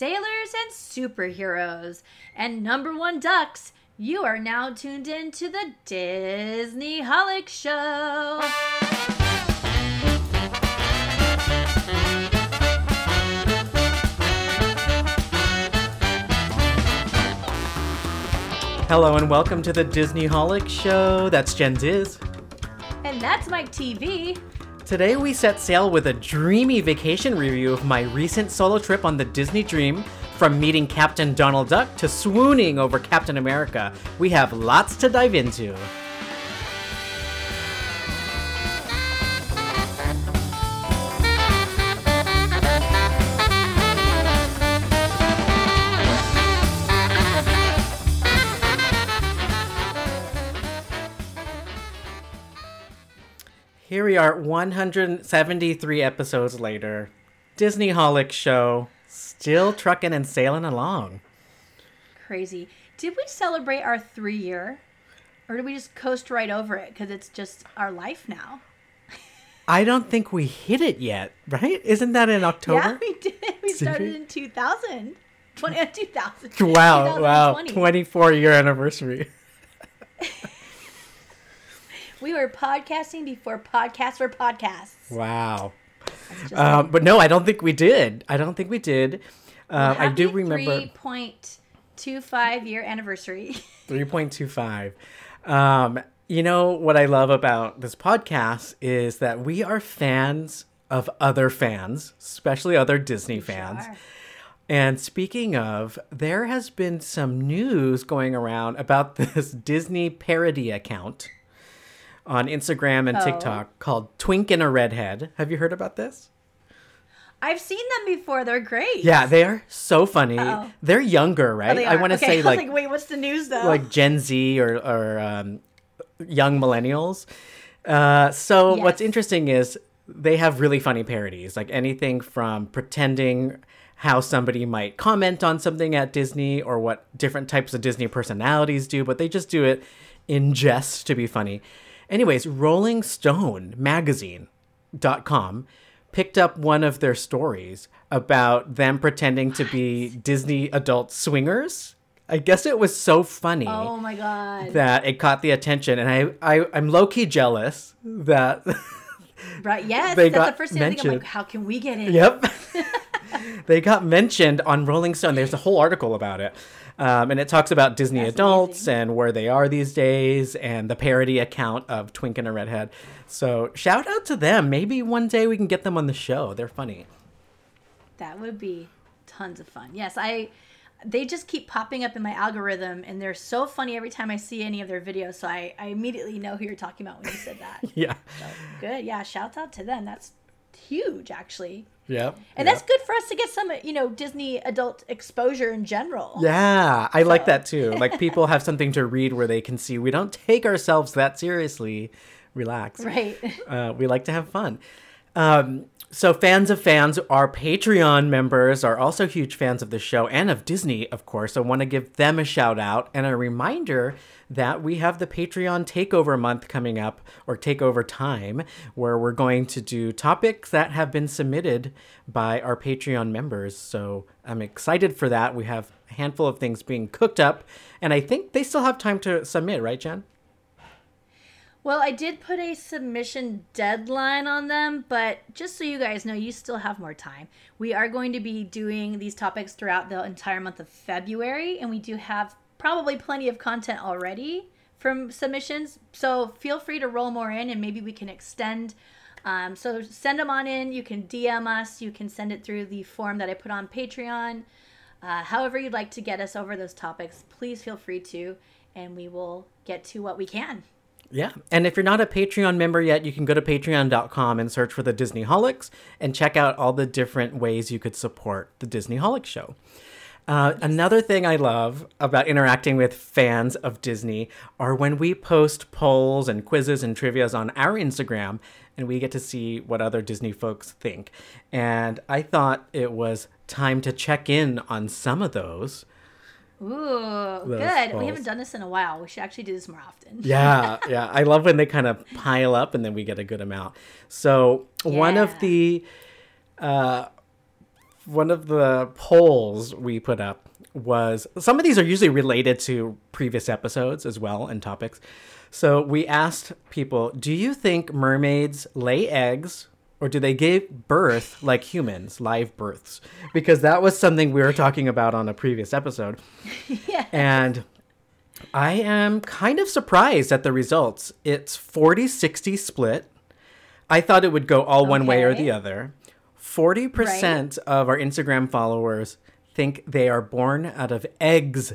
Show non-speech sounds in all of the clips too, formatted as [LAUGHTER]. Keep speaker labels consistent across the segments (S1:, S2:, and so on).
S1: sailors and superheroes. And number one ducks, you are now tuned in to the Disney Holic Show.
S2: Hello and welcome to the Disney Holic Show. That's Jenn Diz.
S1: And that's Myke TV.
S2: Today we set sail with a dreamy vacation review of my recent solo trip on the Disney Dream. From meeting Captain Donald Duck to swooning over Captain America, we have lots to dive into. Here we are, 173 episodes later. Disney Holic Show, still trucking and sailing along.
S1: Crazy. Did we celebrate our three year? Or did we just coast right over it because it's just our life now? [LAUGHS]
S2: I don't think we hit it yet, right? Isn't that in October?
S1: Yeah, we did. We started in 2000. 20, [LAUGHS] uh, 2000.
S2: Wow, wow. 24 year anniversary. [LAUGHS]
S1: We were podcasting before podcasts were podcasts.
S2: Wow. Um, but no, I don't think we did. I don't think we did. Uh, I do remember
S1: 3.25 year anniversary. [LAUGHS]
S2: 3.25. Um, you know what I love about this podcast is that we are fans of other fans, especially other Disney fans.
S1: Sure.
S2: And speaking of, there has been some news going around about [LAUGHS] this Disney parody account on Instagram and
S1: Oh.
S2: TikTok called Twink and a Redhead. Have you heard about this?
S1: I've seen them before. They're great.
S2: Yeah, they are so funny.
S1: Uh-oh.
S2: They're younger,
S1: Oh,
S2: right?
S1: they
S2: I want to
S1: Okay,
S2: say [LAUGHS]
S1: was
S2: like
S1: wait, what's the news though?
S2: like Gen Z or or um, young millennials. Uh, so what's interesting is they have really funny parodies, like anything from pretending how somebody might comment on something at Disney or what different types of Disney personalities do, but they just do it in jest to be funny. Anyways, Rolling Stone magazine.com picked up one of their stories about them pretending to be Disney adult swingers. I guess it was so funny
S1: oh my god.
S2: that it caught the attention, and I, I I'm low key jealous that.
S1: right. Yes.
S2: they
S1: that's
S2: got
S1: the first thing I think. I'm like,
S2: mentioned.
S1: how can we get in?
S2: yep, [LAUGHS] they got mentioned on Rolling Stone. There's a whole article about it, um, and it talks about Disney
S1: That's
S2: adults
S1: amazing.
S2: and where they are these days, and the parody account of Twink and a Redhead. So shout out to them. Maybe one day we can get them on the show. They're funny.
S1: That would be tons of fun. Yes, I. They just keep popping up in my algorithm, and they're so funny every time I see any of their videos. So I, I immediately know who you're talking about when you said that. [LAUGHS]
S2: Yeah.
S1: good. Yeah. Shout out to them. That's huge, actually.
S2: Yep.
S1: And that's good for us to get some, you know, Disney adult exposure in general.
S2: Yeah, I like that too. Like [LAUGHS] people have something to read where they can see we don't take ourselves that seriously. Relax.
S1: Right.
S2: Uh, we like to have fun. Um, so fans of fans, our Patreon members are also huge fans of the show and of Disney, of course. I want to give them a shout out and a reminder that we have the Patreon takeover month coming up or takeover time where we're going to do topics that have been submitted by our Patreon members. So I'm excited for that. We have a handful of things being cooked up and I think they still have time to submit, right, Jenn?
S1: Well, I did put a submission deadline on them, but just so you guys know, you still have more time. We are going to be doing these topics throughout the entire month of February, and we do have probably plenty of content already from submissions. So feel free to roll more in, and maybe we can extend. Um, so send them on in. You can DM us. You can send it through the form that I put on Patreon. Uh, however, you'd like to get us over those topics, please feel free to, and we will get to what we can.
S2: Yeah. And if you're not a Patreon member yet, you can go to patreon.com and search for the Disney Holics and check out all the different ways you could support the Disney Holic show. Uh, another thing I love about interacting with fans of Disney are when we post polls and quizzes and trivias on our Instagram and we get to see what other Disney folks think. And I thought it was time to check in on some of those.
S1: Ooh, good.
S2: balls.
S1: We haven't done this in a while. We should actually do this more often. [LAUGHS]
S2: Yeah, yeah. I love when they kind of pile up and then we get a good amount. So one of the uh, one of the polls we put up was some of these are usually related to previous episodes as well and topics. So we asked people, do you think mermaids lay eggs or do they give birth like humans, live births? Because that was something we were talking about on a previous episode. [LAUGHS]
S1: yeah.
S2: And I am kind of surprised at the results. It's 40 60 split. I thought it would go all one way or the other. 40% of our Instagram followers think they are born out of eggs,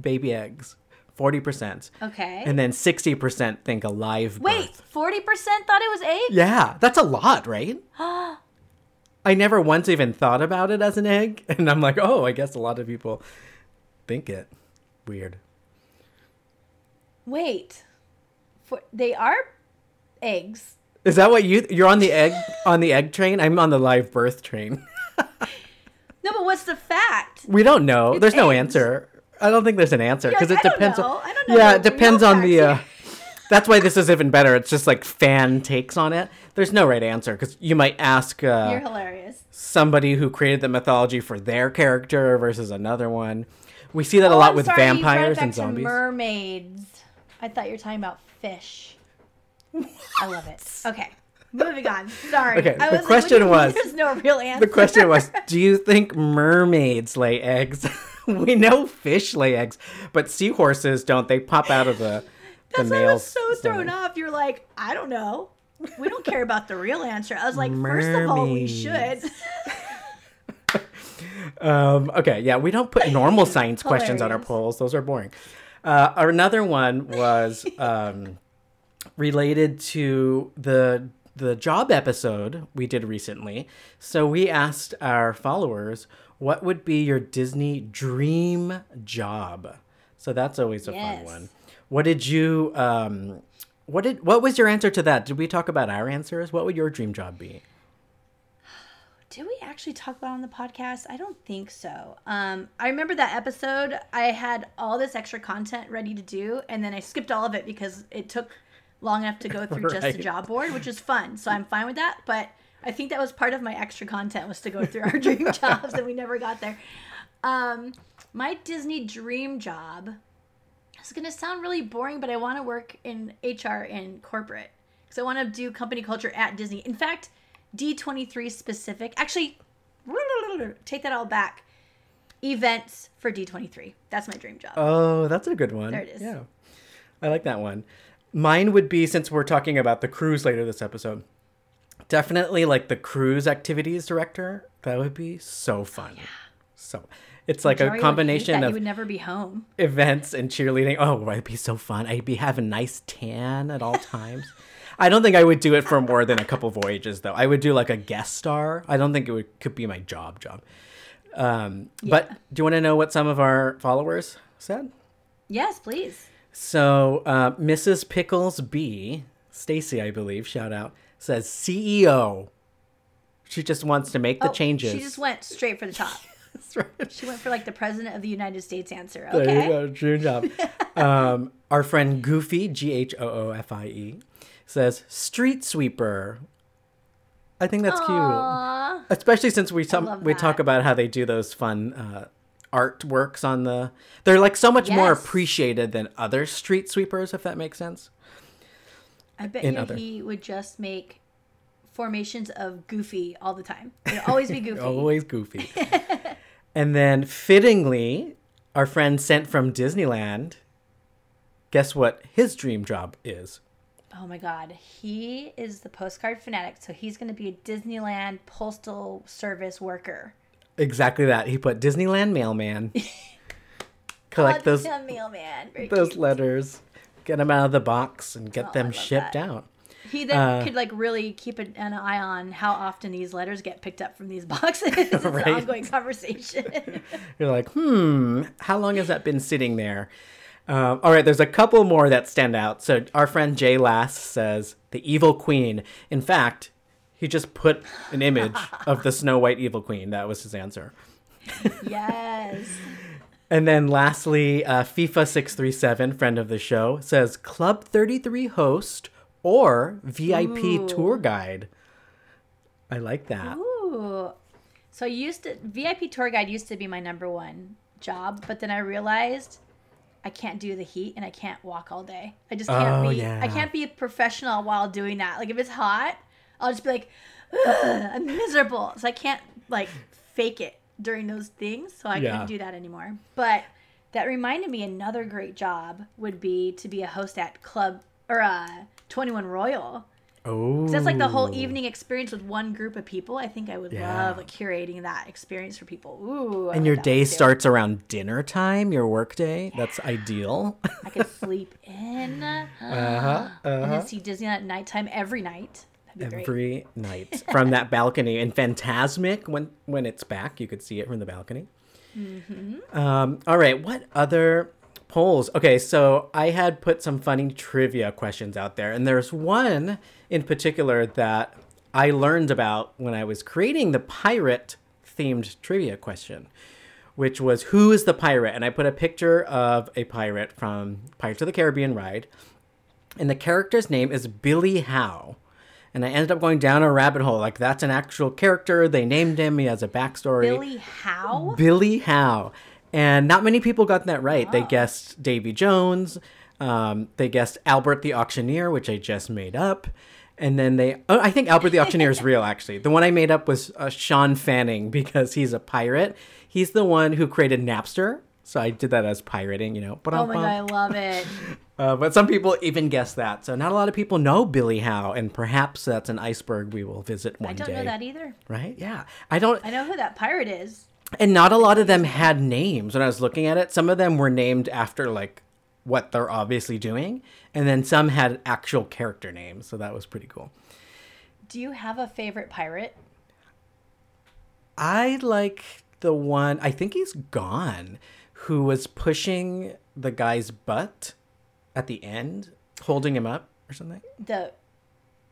S2: baby eggs. 40%.
S1: Okay.
S2: And then 60% think a live
S1: Wait,
S2: birth.
S1: 40% thought it was egg?
S2: Yeah, that's a lot, right? [GASPS] I never once even thought about it as an egg. [LAUGHS] And I'm like, oh, I guess a lot of people think it. Weird.
S1: Wait. For, they are eggs.
S2: Is that what you you're on the egg [LAUGHS] on the egg train? I'm on the live birth train. [LAUGHS]
S1: No, but what's the fact?
S2: We don't know.
S1: It's
S2: there's no answer. I don't think there's an answer because
S1: like,
S2: it
S1: "I don't
S2: depends on
S1: I don't know
S2: Yeah, it depends on the uh That's why this is even better. It's just like fan takes on it. There's no right answer because you might ask
S1: You're
S2: uh,
S1: hilarious.
S2: somebody who created the mythology for their character versus another one. We see that a
S1: Oh,
S2: lot
S1: I'm
S2: with
S1: sorry, you brought it
S2: vampires and zombies.
S1: mermaids. I thought you were talking about fish. I love it. [LAUGHS] Okay. Moving on. Sorry.
S2: Okay,
S1: I
S2: the
S1: was like,
S2: question [LAUGHS]
S1: what
S2: was-
S1: There's no real answer.
S2: The question was, do you think mermaids lay eggs? [LAUGHS] [LAUGHS] we know fish lay eggs, but seahorses don't. They pop out of the [LAUGHS] the
S1: That's why I was so thrown off. You're like, I don't know. We don't care about the real answer. I was like, first of all, we should. [LAUGHS]
S2: Um, okay, yeah, we don't put normal science questions on our polls. Those are boring. Uh, another one was um, related to the the job episode we did recently. So we asked our followers, "What would be your Disney dream job?" So that's always a
S1: Yes.
S2: fun one. What did you? Um, what did? What was your answer to that? Did we talk about our answers? What would your dream job be? [SIGHS]
S1: Did we actually talk about it on the podcast? I don't think so. Um, I remember that episode. I had all this extra content ready to do, and then I skipped all of it because it took long enough to go through just the [LAUGHS] job board, which is fun. So I'm fine with that. But I think that was part of my extra content was to go through our dream [LAUGHS] jobs, and we never got there. Um, my Disney dream job. is gonna sound really boring, but I want to work in HR and corporate because I want to do company culture at Disney. In fact, D23 specific. Actually, take that all back. Events for D23. That's my dream job.
S2: Oh, that's a good one.
S1: There it is.
S2: Yeah. I like that one. Mine would be since we're talking about the cruise later this episode. Definitely like the cruise activities director. That would be so fun. Yeah. So it's like
S1: Jory
S2: a combination
S1: of You would never be home.
S2: events and cheerleading. Oh, it'd be so fun. I'd be having nice tan at all times. I don't think I would do it for more than a couple voyages though. I would do like a guest star. I don't think it would could be my job job. Um, yeah. But do you want to know what some of our followers said?
S1: Yes, please.
S2: So uh, Mrs. Pickles B, Stacy, I believe, shout out, says CEO. She just wants to make the
S1: Oh,
S2: changes.
S1: She just went straight for the top. [LAUGHS]
S2: That's right.
S1: She went for like the president of the United States answer.
S2: There you go. Dream job. [LAUGHS] um, our friend Goofy, G H O O F I E, says street sweeper. I think that's cute. Especially since we some, we talk about how they do those fun uh, artworks on the. They're like so much more appreciated than other street sweepers, if that makes sense.
S1: I bet you
S2: other-
S1: he would just make formations of Goofy all the time. It'd always be [LAUGHS] Goofy.
S2: Always goofy. [LAUGHS] and then fittingly, our friend sent from Disneyland. Guess what his dream job is?
S1: Oh my god, he is the postcard fanatic, so he's going to be a Disneyland postal service worker.
S2: Exactly that. He put Disneyland mailman. [LAUGHS] Collect those
S1: mailman. Very
S2: those
S1: cute.
S2: letters, get them out of the box, and get
S1: Oh,
S2: them shipped
S1: that.
S2: out.
S1: He then
S2: uh,
S1: could like really keep an, an eye on how often these letters get picked up from these [LAUGHS] boxes. it's
S2: Right.
S1: an ongoing conversation. [LAUGHS]
S2: You're like, hmm, how long has that been sitting there? Um, all right, there's a couple more that stand out. So our friend Jay Lass says the evil queen. In fact, he just put an image of the [LAUGHS] Snow White evil queen. That was his answer.
S1: yes.
S2: And then lastly, uh, FIFA six three seven, friend of the show, says Club thirty three host or VIP
S1: Ooh.
S2: tour guide. I like that.
S1: Ooh. So I used to VIP tour guide used to be my number one job, but then I realized I can't do the heat and I can't walk all day. I just can't
S2: Oh,
S1: be
S2: yeah.
S1: I can't be a professional while doing that. Like if it's hot, I'll just be like "Ugh, I'm miserable. So I can't like fake it during those things. So I
S2: Yeah.
S1: couldn't do that anymore. But that reminded me another great job would be to be a host at club or uh 21 Royal.
S2: Oh.
S1: That's like the whole evening experience with one group of people. I think I would
S2: Yeah.
S1: love like, curating that experience for people. Ooh. I
S2: And your day starts around dinner time, your work day. That's ideal.
S1: I could sleep in. [LAUGHS]
S2: Uh-huh,
S1: And
S2: uh-huh.
S1: then see Disney at nighttime every night. That'd great.
S2: Every night from that [LAUGHS] balcony. And Fantasmic, when when it's back, you could see it from the balcony.
S1: Mm-hmm.
S2: Um, all right, what other polls? Okay, so I had put some funny trivia questions out there, and there's one in particular that I learned about when I was creating the pirate themed trivia question, which was who is the pirate? And I put a picture of a pirate from Pirates of the Caribbean ride, and the character's name is Billy Howe. And I ended up going down a rabbit hole. Like, that's an actual character. They named him. He has a backstory.
S1: Billy Howe?
S2: Billy Howe. And not many people got that right. They guessed Davy Jones. Um, they guessed Albert the Auctioneer, which I just made up. And then they, oh, I think Albert the Auctioneer is [LAUGHS] real, actually. The one I made up was uh, Shawn Fanning because he's a pirate. He's the one who created Napster. So I did that as pirating, you know.
S1: But oh my god, I love it. [LAUGHS]
S2: Uh, but some people even guess that. So not a lot of people know Billy Howe, and perhaps that's an iceberg we will visit one day.
S1: I don't
S2: day.
S1: know that either.
S2: Right? Yeah. I don't.
S1: I know who that pirate is.
S2: And not a lot of them had names when I was looking at it. Some of them were named after like what they're obviously doing, and then some had actual character names. So that was pretty cool.
S1: Do you have a favorite pirate?
S2: I like the one. I think he's gone. Who was pushing the guy's butt at the end, holding him up or something?
S1: The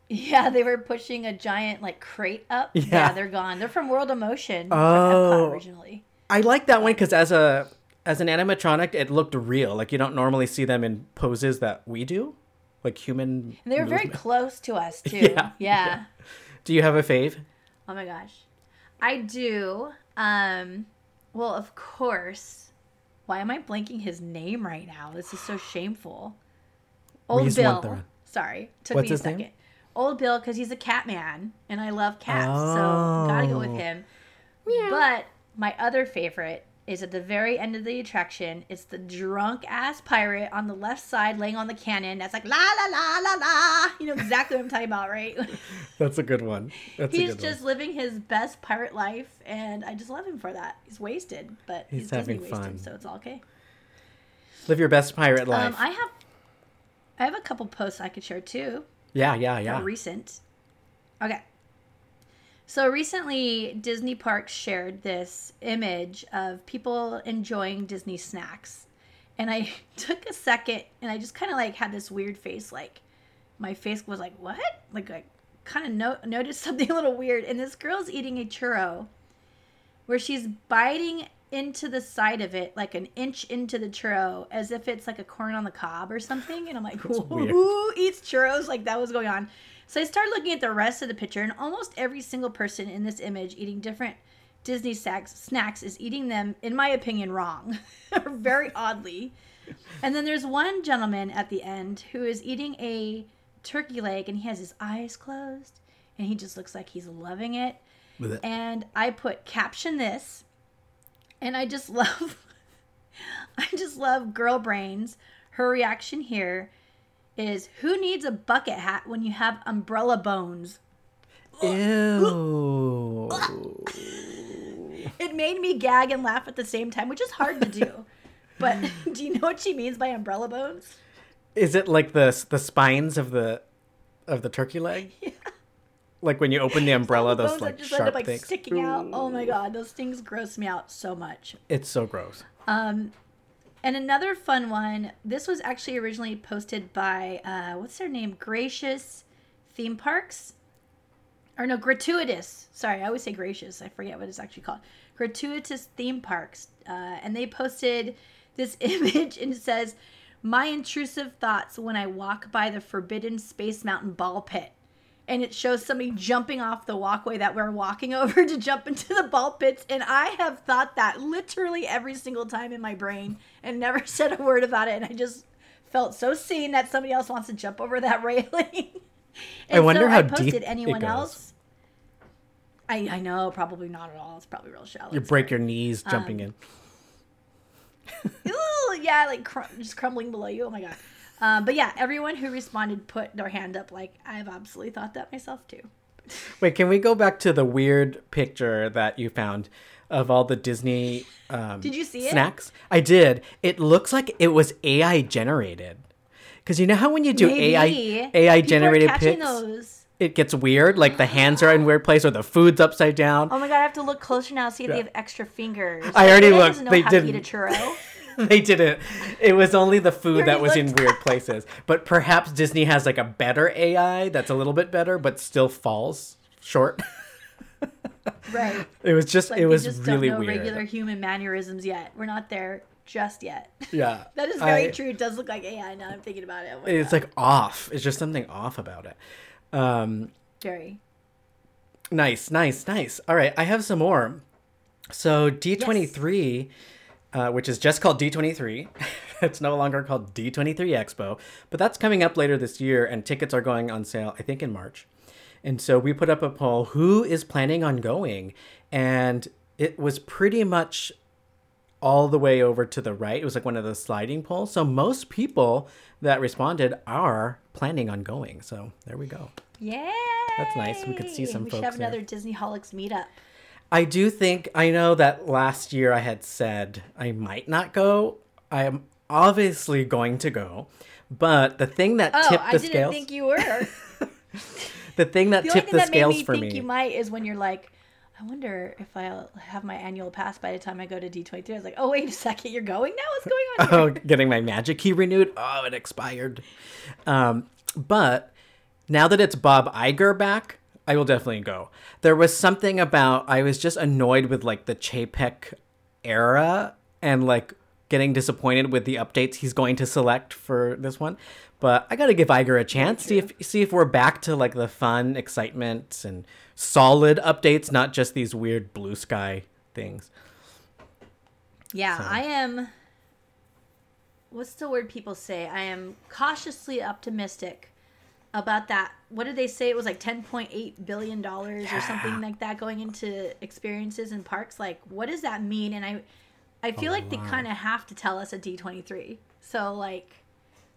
S1: Yeah, they were pushing a giant like crate up.
S2: Yeah.
S1: they're gone. They're from World of Motion
S2: Oh.
S1: originally.
S2: I like that one because as a as an animatronic, it looked real. Like you don't normally see them in poses that we do, like human.
S1: And they were very close to us [LAUGHS] too.
S2: Yeah,
S1: yeah.
S2: Do you have a fave?
S1: Oh my gosh. I do. Um well, of course. Why am I blanking his name right now? This is so shameful. Old Bill. Sorry. Took
S2: What's
S1: me a
S2: his name?
S1: second. Old Bill because he's a cat man and I love cats, so gotta go with
S2: Oh.
S1: him. But my other favorite is at the very end of the attraction. It's the drunk ass pirate on the left side laying on the cannon. That's like la la la la la. You know exactly what I'm talking about, right? [LAUGHS]
S2: That's a good one. That's a
S1: he's
S2: good
S1: just living his best pirate life, and I just love him for that. He's wasted, but he's,
S2: He's having
S1: wasted,
S2: fun.
S1: so it's all okay.
S2: Live your best pirate life.
S1: Um, I have, I have a couple posts I could share too.
S2: yeah, yeah, yeah.
S1: recent. Okay. So recently, Disney Parks shared this image of people enjoying Disney snacks. And I [LAUGHS] took a second and I just kind of like had this weird face. Like, my face was like, what? Like, I kind of no- noticed [LAUGHS] something a little weird. And this girl's eating a churro where she's biting into the side of it, like an inch into the churro, as if it's like a corn on the cob or something. And I'm like, who eats churros? Like, that was going on. So I started looking at the rest of the picture, and almost every single person in this image eating different Disney snacks, snacks is eating them, in my opinion, wrong, [LAUGHS] or very oddly. And then there's one gentleman at the end who is eating a turkey leg, and he has his eyes closed, and he just looks like he's loving it. And I put caption this, and I just [LAUGHS] love, I just love girl brains. Her reaction here is who needs a bucket hat when you have umbrella bones?
S2: Ew.
S1: It made me gag and laugh at the same time, which is hard to do. [LAUGHS] but [LAUGHS] do you know what she means by umbrella bones?
S2: Is it like the the spines of the of the turkey leg? [LAUGHS]
S1: Yeah.
S2: Like when you open the umbrella,
S1: The
S2: those like
S1: just
S2: sharp
S1: up like
S2: things.
S1: sticking out. Oh my god, those things gross me out so much.
S2: It's so gross.
S1: Um, and another fun one. This was actually originally posted by uh, what's their name? Gracious Theme Parks, or no, Gratuitous. Sorry, I always say Gracious. I forget what it's actually called. Gratuitous Theme Parks, uh, and they posted this [LAUGHS] image and it says, "My intrusive thoughts when I walk by the Forbidden Space Mountain ball pit." And it shows somebody jumping off the walkway that we're walking [LAUGHS] over to jump into the ball pits. And I have thought that literally every single time in my brain and never [LAUGHS] said a word about it. And I just felt so seen that somebody else wants to jump over that [LAUGHS] railing.
S2: I wonder
S1: so
S2: how
S1: I posted
S2: deep
S1: anyone else. I, I know, probably not at all. It's probably real shallow.
S2: You break your knees
S1: Um,
S2: jumping in.
S1: Ooh, yeah, like cr- just crumbling below you. Oh my god. Um, but yeah, everyone who responded put their hand up. Like I've absolutely thought that myself too. [LAUGHS]
S2: Wait, can we go back to the weird picture that you found of all the Disney um,
S1: Did you see it?
S2: snacks? I did. It looks like it was AI generated. Because you know how when you do AI AI
S1: People
S2: generated pics,
S1: those.
S2: it gets weird. Like the hands are in weird place or the food's upside down.
S1: Oh my god, I have to look closer now. See if they have extra fingers.
S2: I already looked.
S1: know
S2: They
S1: how to eat a
S2: didn't.
S1: churro. [LAUGHS] [LAUGHS]
S2: they didn't. It was only the food that was in weird places. But perhaps Disney has like a better AI that's a little bit better, but still falls short. [LAUGHS]
S1: right.
S2: It was just.
S1: Like
S2: it was
S1: we just
S2: really
S1: don't know
S2: weird.
S1: regular human mannerisms yet. We're not there just yet.
S2: Yeah. [LAUGHS]
S1: that is very
S2: I-
S1: true. It does look like AI now. I'm thinking about it. Oh
S2: It's
S1: God.
S2: like off. It's just something off about it. Um,
S1: very.
S2: nice, nice, nice. All right, I have some more. So D23, uh, which is just called D23, [LAUGHS] it's no longer called D23 Expo, but that's coming up later this year, and tickets are going on sale, I think, in March. And so we put up a poll who is planning on going? And it was pretty much all the way over to the right. It was like one of the sliding polls. So most people that responded are planning on going. So there we go.
S1: Yeah.
S2: That's nice. We could see some
S1: We should
S2: folks
S1: have
S2: there.
S1: another Disney Holics meetup.
S2: I do think I know that last year I had said I might not go. I am obviously going to go. But the thing that
S1: Oh,
S2: tipped
S1: I
S2: the
S1: didn't
S2: scales,
S1: think you were. [LAUGHS]
S2: the thing that
S1: The
S2: tipped
S1: thing
S2: the
S1: that made
S2: scales
S1: me
S2: for
S1: think
S2: me.
S1: you might is when you're like, I wonder if I'll have my annual pass by the time I go to D23. I was like, oh, wait a second, you're going now? What's going on [LAUGHS]
S2: oh, getting my magic key renewed. Oh, it expired. Um, but now that it's Bob Iger back, I will definitely go. There was something about I was just annoyed with like the Chapek era and like getting disappointed with the updates he's going to select for this one. But I got to give Iger a chance. See if see if we're back to like the fun, excitement, and solid updates, not just these weird blue sky things.
S1: Yeah, I am. What's the word people say? I am cautiously optimistic about that. What did they say? It was like $10.8 billion or something like that going into experiences and parks. Like, what does that mean? And I, I feel like they kind of have to tell us at D23. So, like,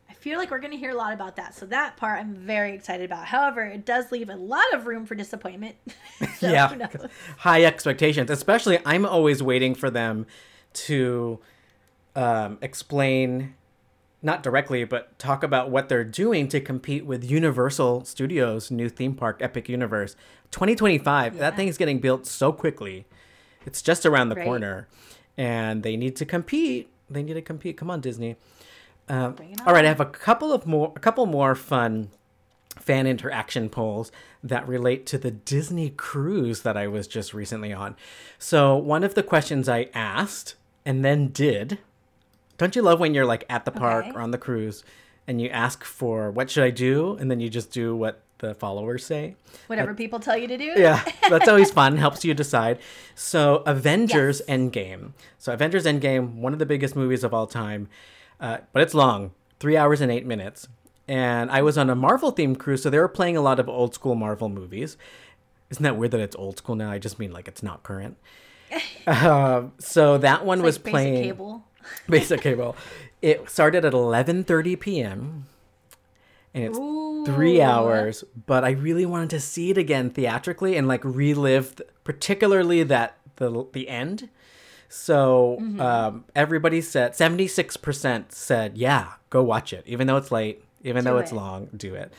S1: I feel like we're going to hear a lot about that. So, that part I'm very excited about. However, it does leave a lot of room for disappointment. [LAUGHS] So,
S2: yeah [LAUGHS] high expectations especially i'm always waiting for them to um, explain not directly but talk about what they're doing to compete with universal studios new theme park epic universe. 2025 that
S1: Yeah.
S2: thing is getting built so quickly. It's just around the
S1: Right.
S2: corner. And they need to compete. They need to compete. Come on disney. Um, all right i have a couple of more a couple more fun fan interaction polls that relate to the Disney cruise that I was just recently on. So, one of the questions I asked and then did don't you love when you're like at the park
S1: Okay.
S2: or on the cruise and you ask for what should I do and then you just do what the followers say?
S1: Whatever people tell you to do.
S2: Yeah, that's always [LAUGHS] fun. Helps you decide. So, Avengers
S1: Yes.
S2: Endgame. So, Avengers Endgame, one of the biggest movies of all time, uh, but it's long three hours and eight minutes. And I was on a Marvel themed cruise, so they were playing a lot of old school Marvel movies. Isn't that weird that it's old school now? I just mean like it's not current. [LAUGHS] uh, so that one
S1: It's
S2: was
S1: like
S2: playing
S1: cable. [LAUGHS]
S2: basic cable. It started at 11:30 p.m. and it's three hours. But I really wanted to see it again theatrically and like relive, th- particularly that the the end. So
S1: Mm-hmm.
S2: um, everybody said 76% said yeah, go watch it, even though it's late, even though
S1: Do
S2: it's long, do it.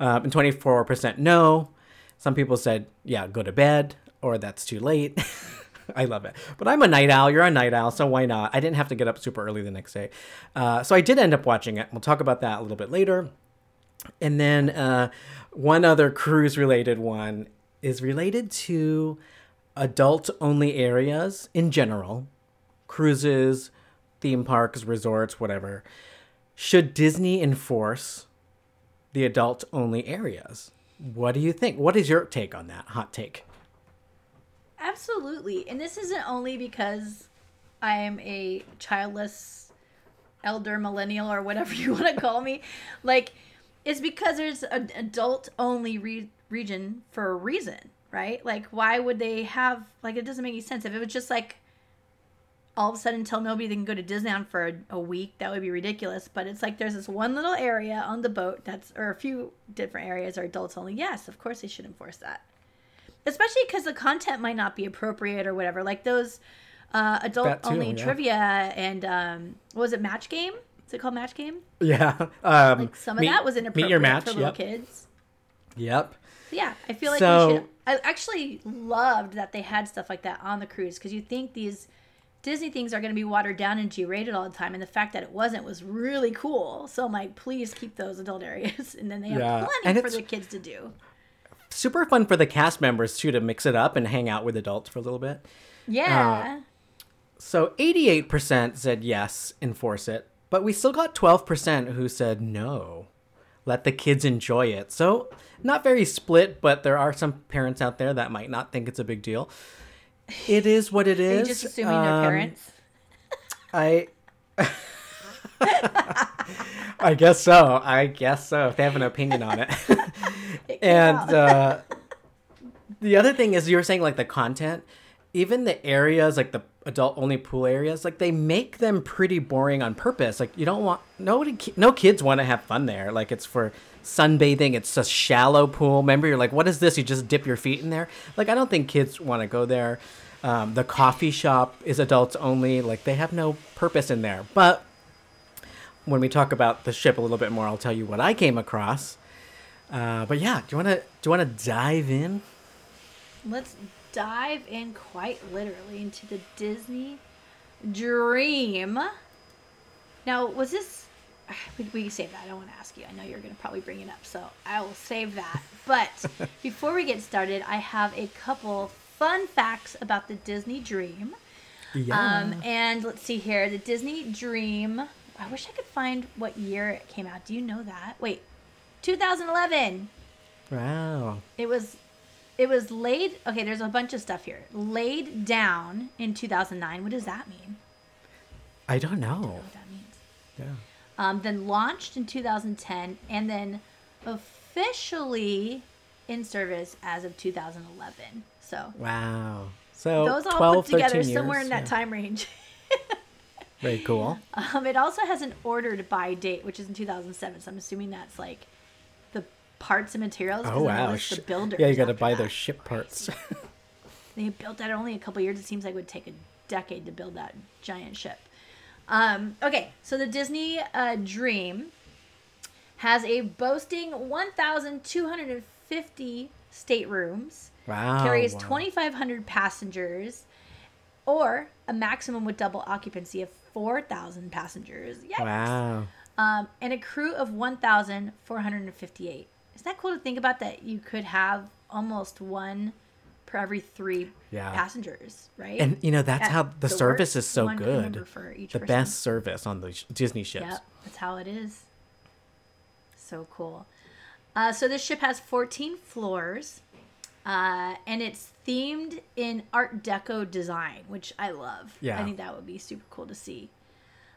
S2: Um, and 24% no. Some people said yeah, go to bed or that's too late. [LAUGHS] [LAUGHS] I love it. But I'm a night owl. You're a night owl, so why not? I didn't have to get up super early the next day. Uh, so I did end up watching it. We'll talk about that a little bit later. And then uh, one other cruise related one is related to adult only areas in general cruises, theme parks, resorts, whatever. Should Disney enforce the adult only areas? What do you think? What is your take on that hot take?
S1: Absolutely. And this isn't only because I am a childless elder millennial or whatever [LAUGHS] you want to call me. Like, it's because there's an adult only re- region for a reason, right? Like, why would they have, like, it doesn't make any sense. If it was just like, all of a sudden tell nobody they can go to Disneyland for a, a, week. That would be ridiculous. But it's like there's this one little area on the boat that's, or a few different areas are adults only. Yes, of course they should enforce that. Especially because the content might not be appropriate or whatever. Like those uh, adult too, only yeah. trivia and um, what was it, Match Game? Is it called Match Game?
S2: Yeah. [LAUGHS] Um,
S1: like some of meet, that was inappropriate your match, for little yep. kids.
S2: Yep.
S1: Yeah, I feel like so, we should. I actually loved that they had stuff like that on the cruise because you think these Disney things are going to be watered down and G rated all the time, and the fact that it wasn't was really cool. So I'm like, please keep those adult areas, [LAUGHS] and then they have yeah. plenty for the kids to do.
S2: Super fun for the cast members too to mix it up and hang out with adults for a little bit.
S1: Yeah. Uh,
S2: so 88% said yes, enforce it, but we still got 12% who said no. Let the kids enjoy it. So, not very split, but there are some parents out there that might not think it's a big deal. It is what it [LAUGHS] is.
S1: Are just assuming um, parents?
S2: I. [LAUGHS] I guess so. I guess so. If they have an opinion on it. [LAUGHS] and uh, the other thing is, you were saying like the content, even the areas like the adult only pool areas, like they make them pretty boring on purpose. Like you don't want nobody, no kids want to have fun there. Like it's for sunbathing. It's a shallow pool. Remember, you're like, what is this? You just dip your feet in there. Like, I don't think kids want to go there. Um, the coffee shop is adults only. Like, they have no purpose in there. But when we talk about the ship a little bit more, I'll tell you what I came across. Uh, but yeah, do you want to do you want to dive in?
S1: Let's dive in quite literally into the Disney Dream. Now, was this [SIGHS] we, we save that. I don't want to ask you. I know you're going to probably bring it up, so I will save that. But [LAUGHS] before we get started, I have a couple fun facts about the Disney Dream. Yeah. Um, and let's see here. The Disney Dream. I wish I could find what year it came out. Do you know that? Wait, 2011.
S2: Wow.
S1: It was it was laid okay there's a bunch of stuff here laid down in 2009 what does that mean
S2: i don't know,
S1: I don't know what that means yeah um, then launched in 2010, and then officially in service as of 2011. So
S2: wow, so
S1: those all put together somewhere in that yeah. time range. [LAUGHS]
S2: Very cool.
S1: Um, it also has an ordered by date, which is in 2007. So I'm assuming that's like the parts and materials.
S2: Oh wow, the builders. Yeah, you got to buy that. those ship parts. [LAUGHS]
S1: they built that only a couple years. It seems like it would take a decade to build that giant ship. Um, okay, so the Disney uh, Dream has a boasting 1,250 staterooms.
S2: Wow.
S1: Carries
S2: wow.
S1: 2,500 passengers, or a maximum with double occupancy of 4,000 passengers. Yikes.
S2: Wow.
S1: Um, and a crew of 1,458. Isn't that cool to think about that you could have almost one per every three yeah. passengers, right?
S2: And you know that's At how the, the service is so good. the person. best service on the Disney ships. Yep,
S1: that's how it is. So cool. Uh, so this ship has 14 floors, uh, and it's themed in Art Deco design, which I love.
S2: Yeah,
S1: I think that would be super cool to see.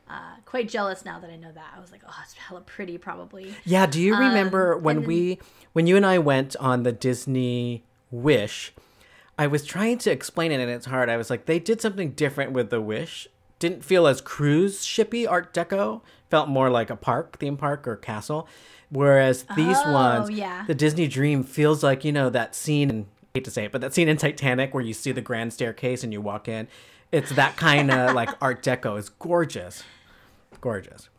S1: Uh, quite jealous now that I know that. I was like, oh, it's hella pretty, probably.
S2: Yeah. Do you remember um, when then, we, when you and I went on the Disney Wish? I was trying to explain it and it's hard. I was like, they did something different with the Wish. Didn't feel as cruise shippy Art Deco. Felt more like a park, theme park or castle. Whereas these oh, ones,
S1: yeah.
S2: the Disney Dream feels like, you know, that scene, in, I hate to say it, but that scene in Titanic where you see the grand staircase and you walk in. It's that kind of [LAUGHS] like Art Deco. It's gorgeous. Gorgeous.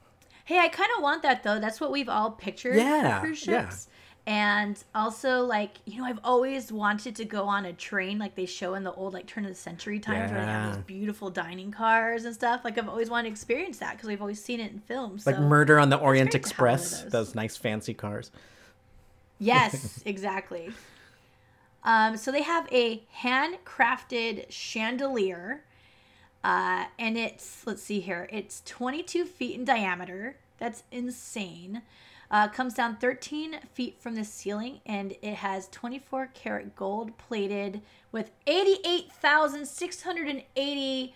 S1: Hey, I kind of want that though. That's what we've all pictured yeah, for cruise ships. Yeah and also like you know i've always wanted to go on a train like they show in the old like turn of the century times yeah. where they have these beautiful dining cars and stuff like i've always wanted to experience that because we've always seen it in films
S2: like so murder on the orient express those. those. nice fancy cars
S1: yes [LAUGHS] exactly um, so they have a handcrafted chandelier uh, and it's let's see here it's 22 feet in diameter that's insane Uh, comes down 13 feet from the ceiling and it has 24 karat gold plated with 88,680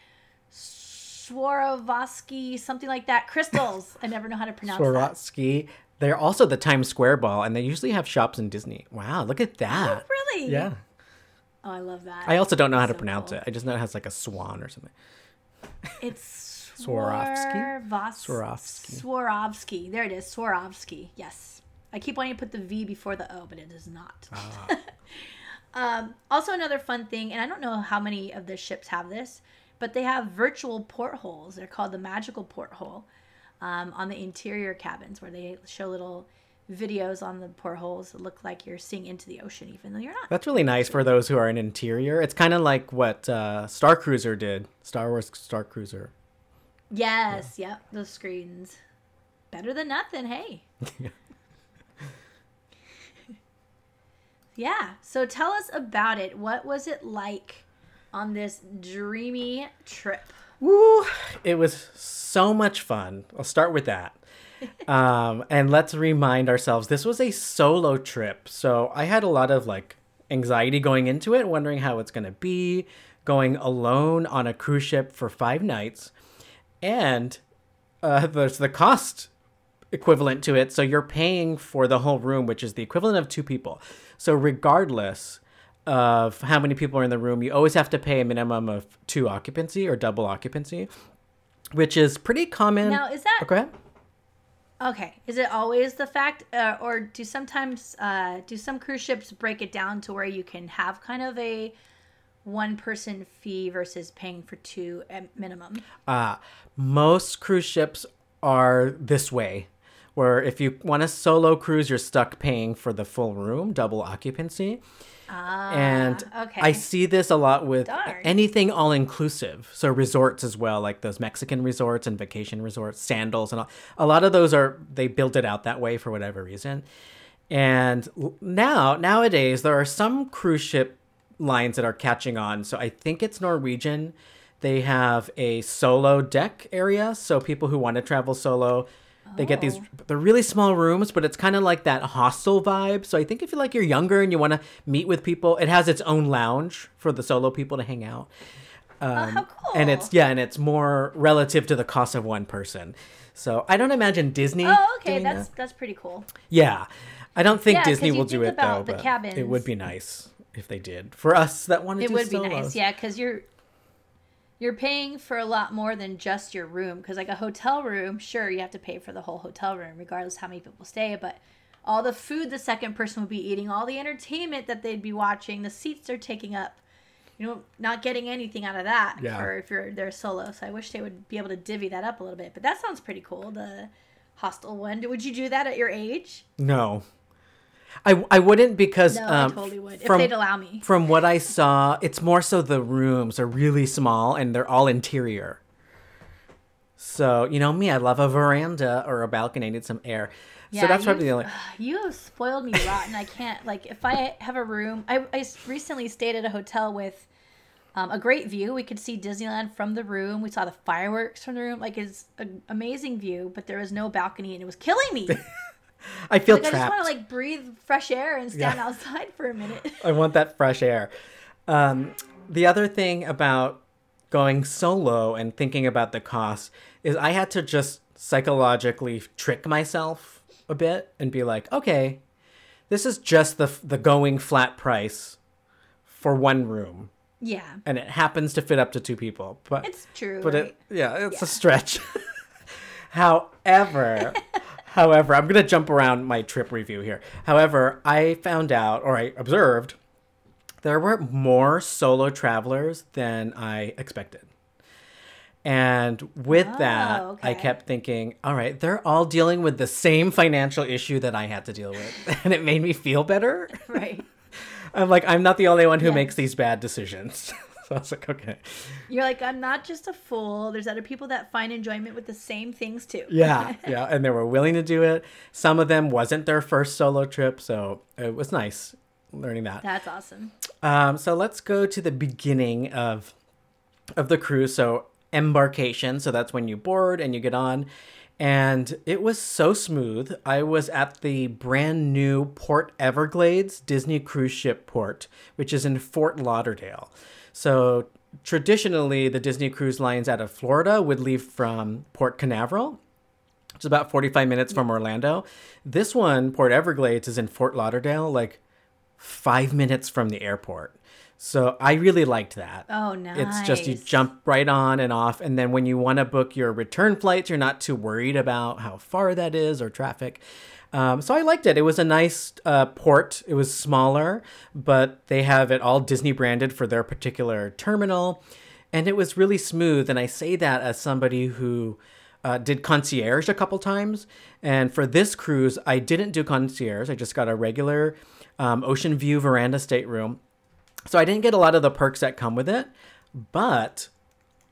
S1: Swarovski, something like that, crystals. I never know how to pronounce that.
S2: Swarovski. They're also the Times Square ball, and they usually have shops in Disney. Wow, look at that.
S1: Oh, really?
S2: Yeah.
S1: Oh, I love that.
S2: I also don't know how to pronounce
S1: cool.
S2: it. I just know it has like a swan or something.
S1: It's
S2: Swarovski?
S1: Swarovski.
S2: Swarovski.
S1: Swarovski. There it is. Swarovski. Yes. I keep wanting to put the V before the O, but it does not.
S2: Ah. [LAUGHS]
S1: um, also, another fun thing, and I don't know how many of the ships have this, but they have virtual portholes. They're called the magical porthole um, on the interior cabins where they show little videos on the portholes that look like you're seeing into the ocean, even though you're not.
S2: That's really nice for those who are in interior. It's kind of like what uh, Star Cruiser did. Star Wars Star Cruiser.
S1: Yes, yep, those screens. Better than nothing, hey. [LAUGHS] yeah, so tell us about it. What was it like on this dreamy trip?
S2: Woo! It was so much fun. I'll start with that. [LAUGHS] um, and let's remind ourselves this was a solo trip. So I had a lot of like anxiety going into it, wondering how it's going to be, going alone on a cruise ship for five nights. And uh, there's the cost equivalent to it. So you're paying for the whole room, which is the equivalent of two people. So regardless of how many people are in the room, you always have to pay a minimum of two occupancy or double occupancy, which is pretty common.
S1: Now, is that
S2: Oh, go ahead.
S1: okay? Is it always the fact, uh, or do sometimes uh, do some cruise ships break it down to where you can have kind of a one person fee versus paying for two at minimum?
S2: Uh, most cruise ships are this way, where if you want a solo cruise, you're stuck paying for the full room, double occupancy. and
S1: Ah, okay.
S2: I see this a lot with
S1: Darn.
S2: anything all inclusive. So resorts as well, like those Mexican resorts and vacation resorts, sandals and all. A lot of those are they built it out that way for whatever reason. And now nowadays there are some cruise ship lines that are catching on. So I think it's Norwegian. They have a solo deck area, so people who want to travel solo, they get these.
S1: Oh.
S2: They're really small rooms, but it's kind of like that hostel vibe. So I think if you like you're younger and you want to meet with people, it has its own lounge for the solo people to hang out.
S1: oh, how cool!
S2: And it's yeah, and it's more relative to the cost of one person. So I don't imagine Disney.
S1: oh, okay, that's
S2: that.
S1: that's pretty cool.
S2: yeah. I don't think
S1: Yeah,
S2: Disney will do
S1: think
S2: it though, but it would be nice if they did. For us that want to
S1: It
S2: do
S1: would be nice, yeah, because you're you're paying for a lot more than just your room. Because like a hotel room, sure, you have to pay for the whole hotel room, regardless how many people stay. But all the food the second person would be eating, all the entertainment that they'd be watching, the seats they're taking up, you know, not getting anything out of that.
S2: Yeah.
S1: For if you're there solo, so I wish they would be able to divvy that up a little bit. But that sounds pretty cool. The hostel one. Would you do that at your age?
S2: No. I, I wouldn't because
S1: No,
S2: um,
S1: I totally would
S2: from,
S1: if they'd allow me.
S2: from what I saw, it's more so the rooms are really small and they're all interior. So, you know me, I love a veranda or a balcony. I need some air. so that's probably the only.
S1: You have spoiled me rotten. I can't like if I have a room. I, I recently stayed at a hotel with um, a great view. We could see Disneyland from the room. We saw the fireworks from the room. Like it's an amazing view, but there was no balcony, and it was killing me. [LAUGHS] [LAUGHS] Like
S2: I feel trapped.
S1: I just want to like breathe fresh air and stand
S2: Yeah.
S1: outside for a minute. [LAUGHS]
S2: I want that fresh air. Um, the other thing about going solo and thinking about the cost is I had to just psychologically trick myself a bit and be like, okay, this is just the the going flat price for one room,
S1: yeah,
S2: and it happens to fit up to two people. But
S1: it's true.
S2: but
S1: right?
S2: it yeah, it's a stretch. [LAUGHS] However, however, I'm gonna jump around my trip review here. However, I found out or I observed there were more solo travelers than I expected. And with oh, that,
S1: Oh,
S2: I kept thinking, all right, they're all dealing with the same financial issue that I had to deal with. [LAUGHS] And it made me feel better. [LAUGHS]
S1: right.
S2: I'm like, I'm not the only one who makes these bad decisions. [LAUGHS] [LAUGHS] so I was like, okay.
S1: You're like I'm not just a fool. There's other people that find enjoyment with the same things too.
S2: yeah [LAUGHS] yeah and they were willing to do it some of them wasn't their first solo trip so it was nice learning that
S1: That's awesome.
S2: um, so let's go to the beginning of of the cruise so embarkation so that's when you board and you get on and it was so smooth. I was at the brand new Port Everglades Disney cruise ship port, which is in Fort Lauderdale. So traditionally, the Disney cruise lines out of Florida would leave from Port Canaveral. It's about 45 minutes from Orlando. This one, Port Everglades, is in Fort Lauderdale, like five minutes from the airport. So I really liked that.
S1: Oh, nice.
S2: It's just you jump right on and off. And then when you want to book your return flights, you're not too worried about how far that is or traffic. Um, so I liked it. It was a nice uh, port. It was smaller, but they have it all Disney branded for their particular terminal. And it was really smooth. And I say that as somebody who uh, did concierge a couple times. And for this cruise, I didn't do concierge. I just got a regular um, ocean view veranda stateroom. So I didn't get a lot of the perks that come with it, but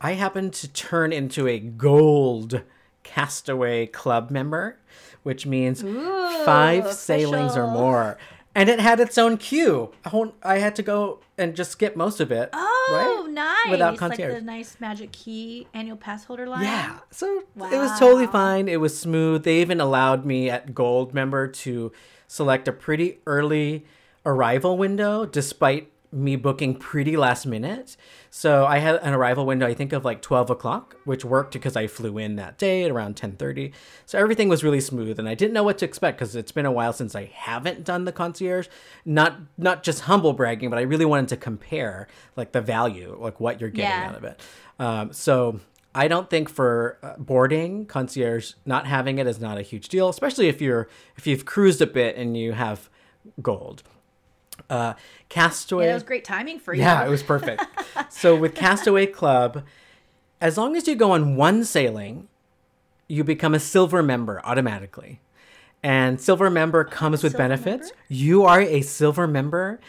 S2: I happened to turn into a gold castaway club member, which means
S1: Ooh,
S2: five sailings or more. And it had its own queue. I won't- I had to go and just skip most of it.
S1: Oh,
S2: right?
S1: nice.
S2: Without concierge, Like
S1: the nice Magic Key annual pass holder line.
S2: Yeah. So it was totally fine. It was smooth. They even allowed me at Gold member to select a pretty early arrival window despite me booking pretty last minute. So I had an arrival window, I think of like 12 o'clock, which worked because I flew in that day at around 1030. So everything was really smooth and I didn't know what to expect because it's been a while since I haven't done the concierge. Not, not just humble bragging, but I really wanted to compare like the value, like what you're getting
S1: Yeah.
S2: out of it. Um, so I don't think for uh, boarding concierge not having it is not a huge deal, especially if you're if you've cruised a bit and you have gold. Uh, Castaway.
S1: Yeah, that was great timing for you.
S2: Yeah, it was perfect. [LAUGHS] so with Castaway Club, as long as you go on one sailing, you become a silver member automatically. And silver member comes with
S1: silver
S2: benefits.
S1: member?
S2: You are a silver member.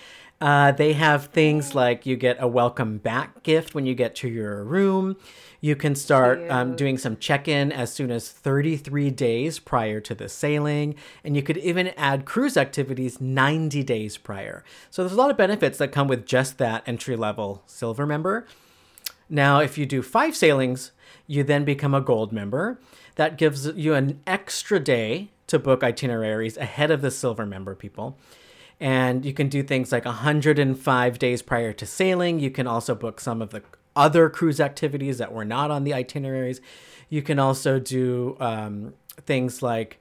S2: Uh, they have things like you get a welcome back gift when you get to your room. You can start um, doing some check in as soon as 33 days prior to the sailing. And you could even add cruise activities 90 days prior. So there's a lot of benefits that come with just that entry level silver member. Now, if you do five sailings, you then become a gold member. That gives you an extra day to book itineraries ahead of the silver member people. And you can do things like 105 days prior to sailing. You can also book some of the other cruise activities that were not on the itineraries. You can also do um, things like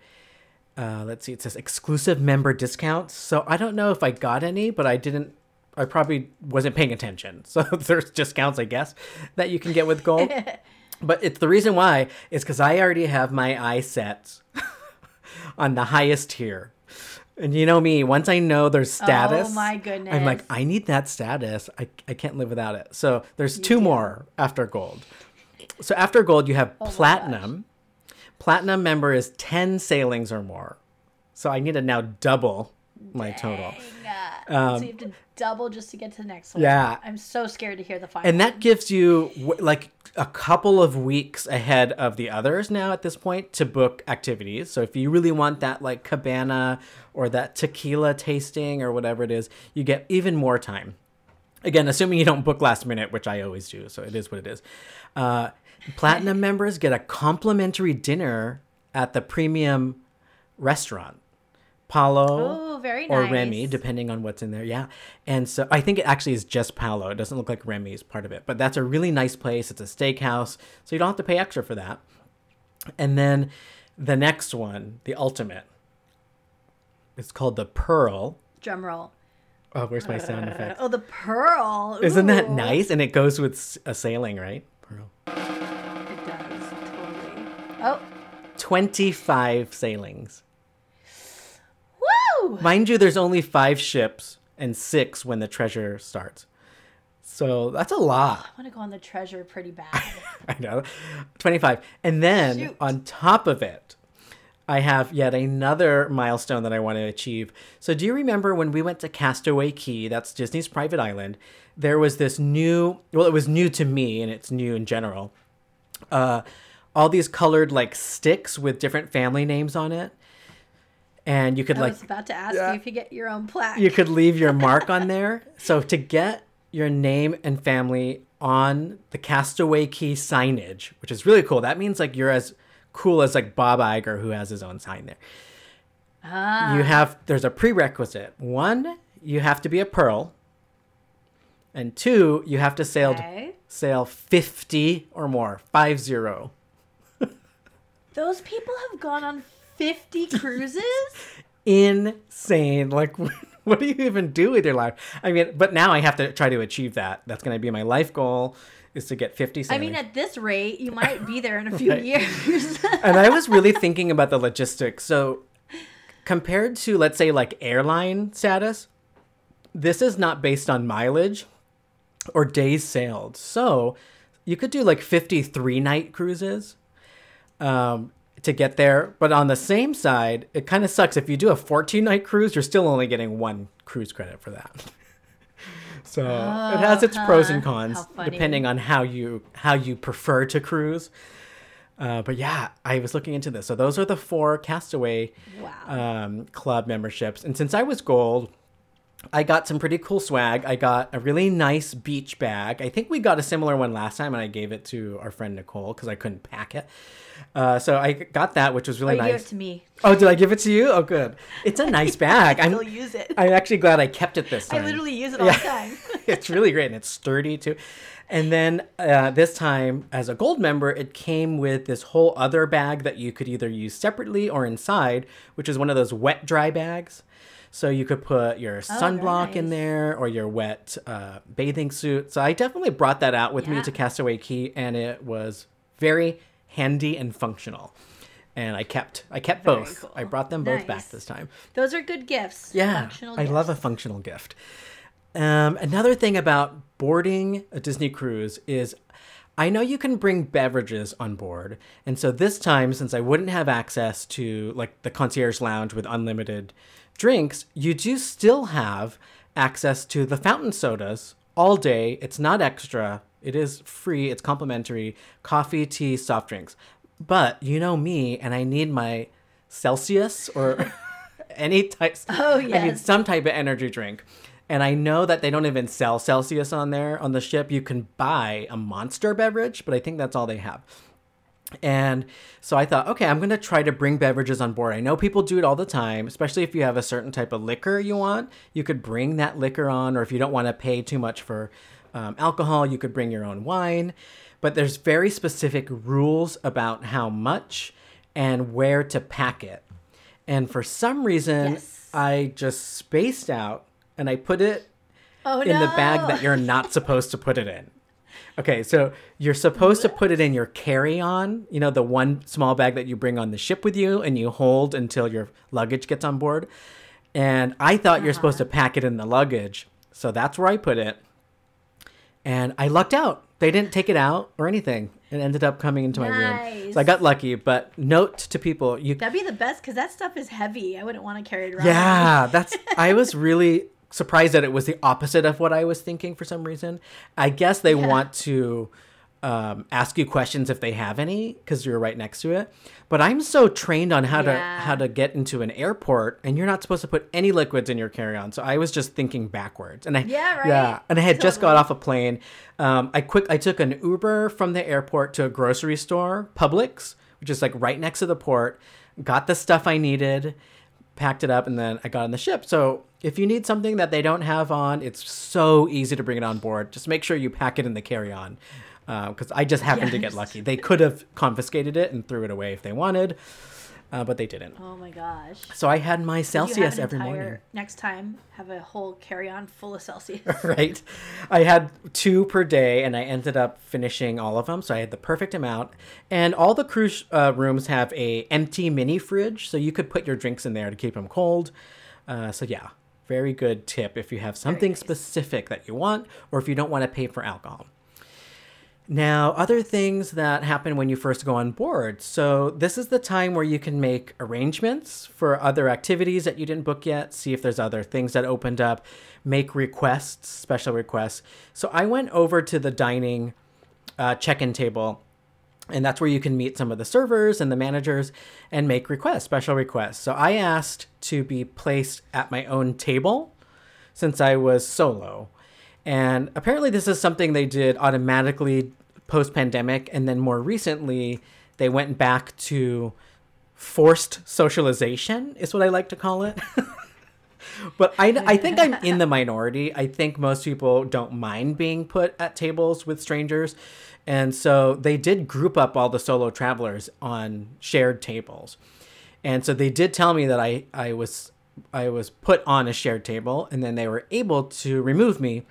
S2: uh, let's see, it says exclusive member discounts. So I don't know if I got any, but I didn't. I probably wasn't paying attention. [LAUGHS] So there's discounts, I guess, that you can get with gold. [LAUGHS] but it's the reason why is because I already have my eye set [LAUGHS] on the highest tier. And you know me, once I know there's oh status,
S1: Oh my goodness,
S2: I'm like. I need that status. I, I can't live without it. So there's two
S1: do.
S2: more after gold. So after gold, you have
S1: Oh
S2: platinum. Platinum member is 10 sailings or more. So I need to now double my total.
S1: Dang. so you have to um, double just to get to the next one.
S2: Yeah.
S1: I'm so scared to hear the final.
S2: And that gives you like a couple of weeks ahead of the others now at this point to book activities. So if you really want that like cabana or that tequila tasting or whatever it is, you get even more time. Again, assuming you don't book last minute, which I always do. So it is what it is. Uh, platinum members get a complimentary dinner at the premium restaurant. Palo
S1: Oh, very
S2: or
S1: nice.
S2: Remy, depending on what's in there. Yeah. And so I think it actually is just Palo. It doesn't look like Remy is part of it, but that's a really nice place. It's a steakhouse, so you don't have to pay extra for that. And then the next one, the ultimate, it's called the Pearl.
S1: Drum roll.
S2: Oh, where's my sound effect?
S1: Oh, the pearl.
S2: Isn't that nice? And it goes with a sailing, right? Pearl.
S1: It does totally. Oh,
S2: 25 sailings.
S1: Woo!
S2: Mind you, there's only five ships and six when the treasure starts. So that's a lot.
S1: I want to go on the treasure pretty bad. [LAUGHS]
S2: I know. 25. And then
S1: Shoot.
S2: on top of it, I have yet another milestone that I want to achieve. So, do you remember when we went to Castaway Cay? That's Disney's private island. There was this new, well, it was new to me and it's new in general. Uh, all these colored like sticks with different family names on it. And you could
S1: I
S2: like I
S1: was about to ask
S2: Yeah.
S1: you if you get your own plaque.
S2: you could leave your [LAUGHS] mark on there. So to get your name and family on the Castaway Cay signage, which is really cool, that means like you're as cool as like Bob Iger, who has his own sign there.
S1: Ah.
S2: You have there's a prerequisite. One, you have to be a pearl, and two, you have to sail
S1: Okay.
S2: sail fifty or more, five zero. [LAUGHS]
S1: Those people have gone on 50 cruises?
S2: Insane! Like, [LAUGHS] what do you even do with your life? I mean, but now I have to try to achieve that. That's going to be my life goal, is to get fifty.
S1: I mean, at this rate, you might be there in a [LAUGHS] few
S2: Right.
S1: years. [LAUGHS]
S2: and I was really thinking about the logistics. So, compared to, let's say, like airline status, this is not based on mileage or days sailed. So, you could do like 53 night cruises um, to get there. But on the same side, it kind of sucks. If you do a 14 night cruise, you're still only getting one cruise credit for that. [LAUGHS] So it has its pros and
S1: Oh,
S2: cons depending on how you how you prefer to cruise. Uh, but yeah, I was looking into this. So those are the four Castaway
S1: wow.
S2: um, club memberships. And since I was gold, I got some pretty cool swag. I got a really nice beach bag. I think we got a similar one last time, and I gave it to our friend Nicole because I couldn't pack it. Uh, so I got that, which was
S1: oh,
S2: really
S1: you gave
S2: nice.
S1: it to me.
S2: Oh, did I give it to you? Oh, good. It's a [LAUGHS] nice bag.
S1: I
S2: I'm
S1: still use it.
S2: I'm actually glad I kept it this time.
S1: I literally use it all
S2: Yeah.
S1: the time. [LAUGHS]
S2: it's really great and it's sturdy too. And then uh, this time, as a gold member, it came with this whole other bag that you could either use separately or inside, which is one of those wet dry bags. So you could put your sunblock in
S1: nice.
S2: there or your wet uh, bathing suit. So I definitely brought that out with me to Castaway Cay, and it was very handy and functional. And I kept I kept
S1: Very
S2: both.
S1: cool.
S2: I brought them both back this time.
S1: Those are good gifts.
S2: Yeah, I love a functional gift. Um, another thing about boarding a Disney cruise is I know you can bring beverages on board. And so this time, since I wouldn't have access to like the concierge lounge with unlimited drinks, you do still have access to the fountain sodas all day. It's not extra, it is free, it's complimentary coffee, tea, soft drinks. But you know me, and I need my Celsius or [LAUGHS] any type.
S1: Oh, yeah.
S2: I need some type of energy drink. And I know that they don't even sell Celsius on there on the ship. You can buy a monster beverage, but I think that's all they have. And so I thought, okay, I'm going to try to bring beverages on board. I know people do it all the time, especially if you have a certain type of liquor you want. You could bring that liquor on, or if you don't want to pay too much for um, alcohol, you could bring your own wine. But there's very specific rules about how much and where to pack it. And for some reason,
S1: Yes.
S2: I just spaced out and I put it
S1: Oh,
S2: in the bag that you're not supposed to put it in. Okay, so you're supposed to put it in your carry on, you know, the one small bag that you bring on the ship with you and you hold until your luggage gets on board. And I thought you're supposed
S1: Uh-huh.
S2: to pack it in the luggage. So that's where I put it. And I lucked out. They didn't take it out or anything. It ended up coming into my room. So I got lucky. But note to people, you
S1: That'd be the best because that stuff is heavy. I wouldn't want to carry it around.
S2: yeah, that's. [LAUGHS] I was really surprised that it was the opposite of what I was thinking for some reason. I guess they
S1: Yeah.
S2: want to um, ask you questions if they have any because you're right next to it. But I'm so trained on how to how to get into an airport, and you're not supposed to put any liquids in your carry-on. So I was just thinking backwards, and I
S1: Yeah, right.
S2: yeah, and I had just got off a plane. Um, I quick I took an Uber from the airport to a grocery store, Publix, which is like right next to the port. Got the stuff I needed, packed it up, and then I got on the ship. So if you need something that they don't have on, it's so easy to bring it on board. Just make sure you pack it in the carry-on. Because I just happened to get lucky. They could have confiscated it and threw it away if they wanted, uh, but they didn't.
S1: Oh my gosh.
S2: So I had my Celsius every
S1: entire-
S2: morning.
S1: Next time, have a whole carry-on full of Celsius. [LAUGHS]
S2: right? I had two per day, and I ended up finishing all of them. So I had the perfect amount. And all the cruise uh, rooms have a empty mini fridge, so you could put your drinks in there to keep them cold. Uh, so yeah, very good tip if you have something
S1: nice.
S2: specific that you want, or if you don't want to pay for alcohol. Now, other things that happen when you first go on board. So, this is the time where you can make arrangements for other activities that you didn't book yet, see if there's other things that opened up, make requests, special requests. So, I went over to the dining uh, check in table, and that's where you can meet some of the servers and the managers and make requests, special requests. So, I asked to be placed at my own table since I was solo. And apparently, this is something they did automatically post pandemic. And then more recently, they went back to forced socialization, is what I like to call it. [LAUGHS] but I, I think I'm in the minority. I think most people don't mind being put at tables with strangers. And so they did group up all the solo travelers on shared tables. And so they did tell me that I, I was I was put on a shared table and then they were able to remove me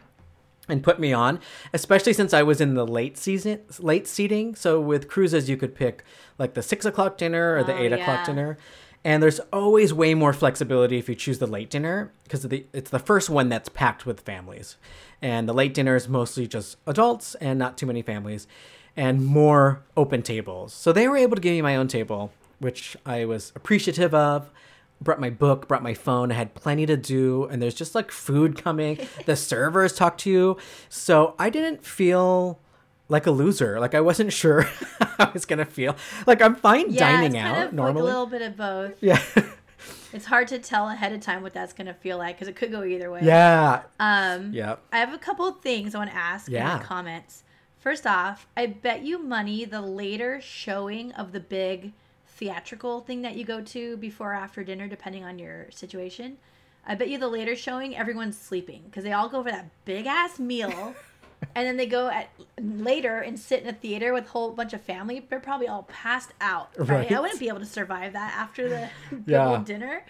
S2: and put me on, especially since I was in the late season, late seating. So with cruises, you could pick like the six o'clock dinner or the
S1: Oh,
S2: eight
S1: yeah.
S2: o'clock dinner, and there's always way more flexibility if you choose the late dinner because it's the first one that's packed with families, and the late dinner is mostly just adults and not too many families, and more open tables. So they were able to give me my own table, which I was appreciative of brought my book, brought my phone. I had plenty to do, and there's just like food coming. [LAUGHS] the servers talk to you, so I didn't feel like a loser. Like I wasn't [LAUGHS] sure how I was gonna feel. Like I'm fine
S1: Yeah,
S2: dining out
S1: kind of
S2: normally.
S1: like a little bit of both.
S2: yeah, [LAUGHS]
S1: It's hard to tell ahead of time what that's going to feel like because it could go either way.
S2: yeah,
S1: Um,
S2: yeah.
S1: I have a couple of things I want to ask in the comments. First off, I bet you money the later showing of the big theatrical thing that you go to before or after dinner, depending on your situation. I bet you the later showing, everyone's sleeping because they all go for that big ass meal. [LAUGHS] and then they go at later and sit in a theater with a whole bunch of family. They're probably all passed out. Right?
S2: Right.
S1: I wouldn't be able to survive that after the [LAUGHS] big
S2: Yeah.
S1: old dinner.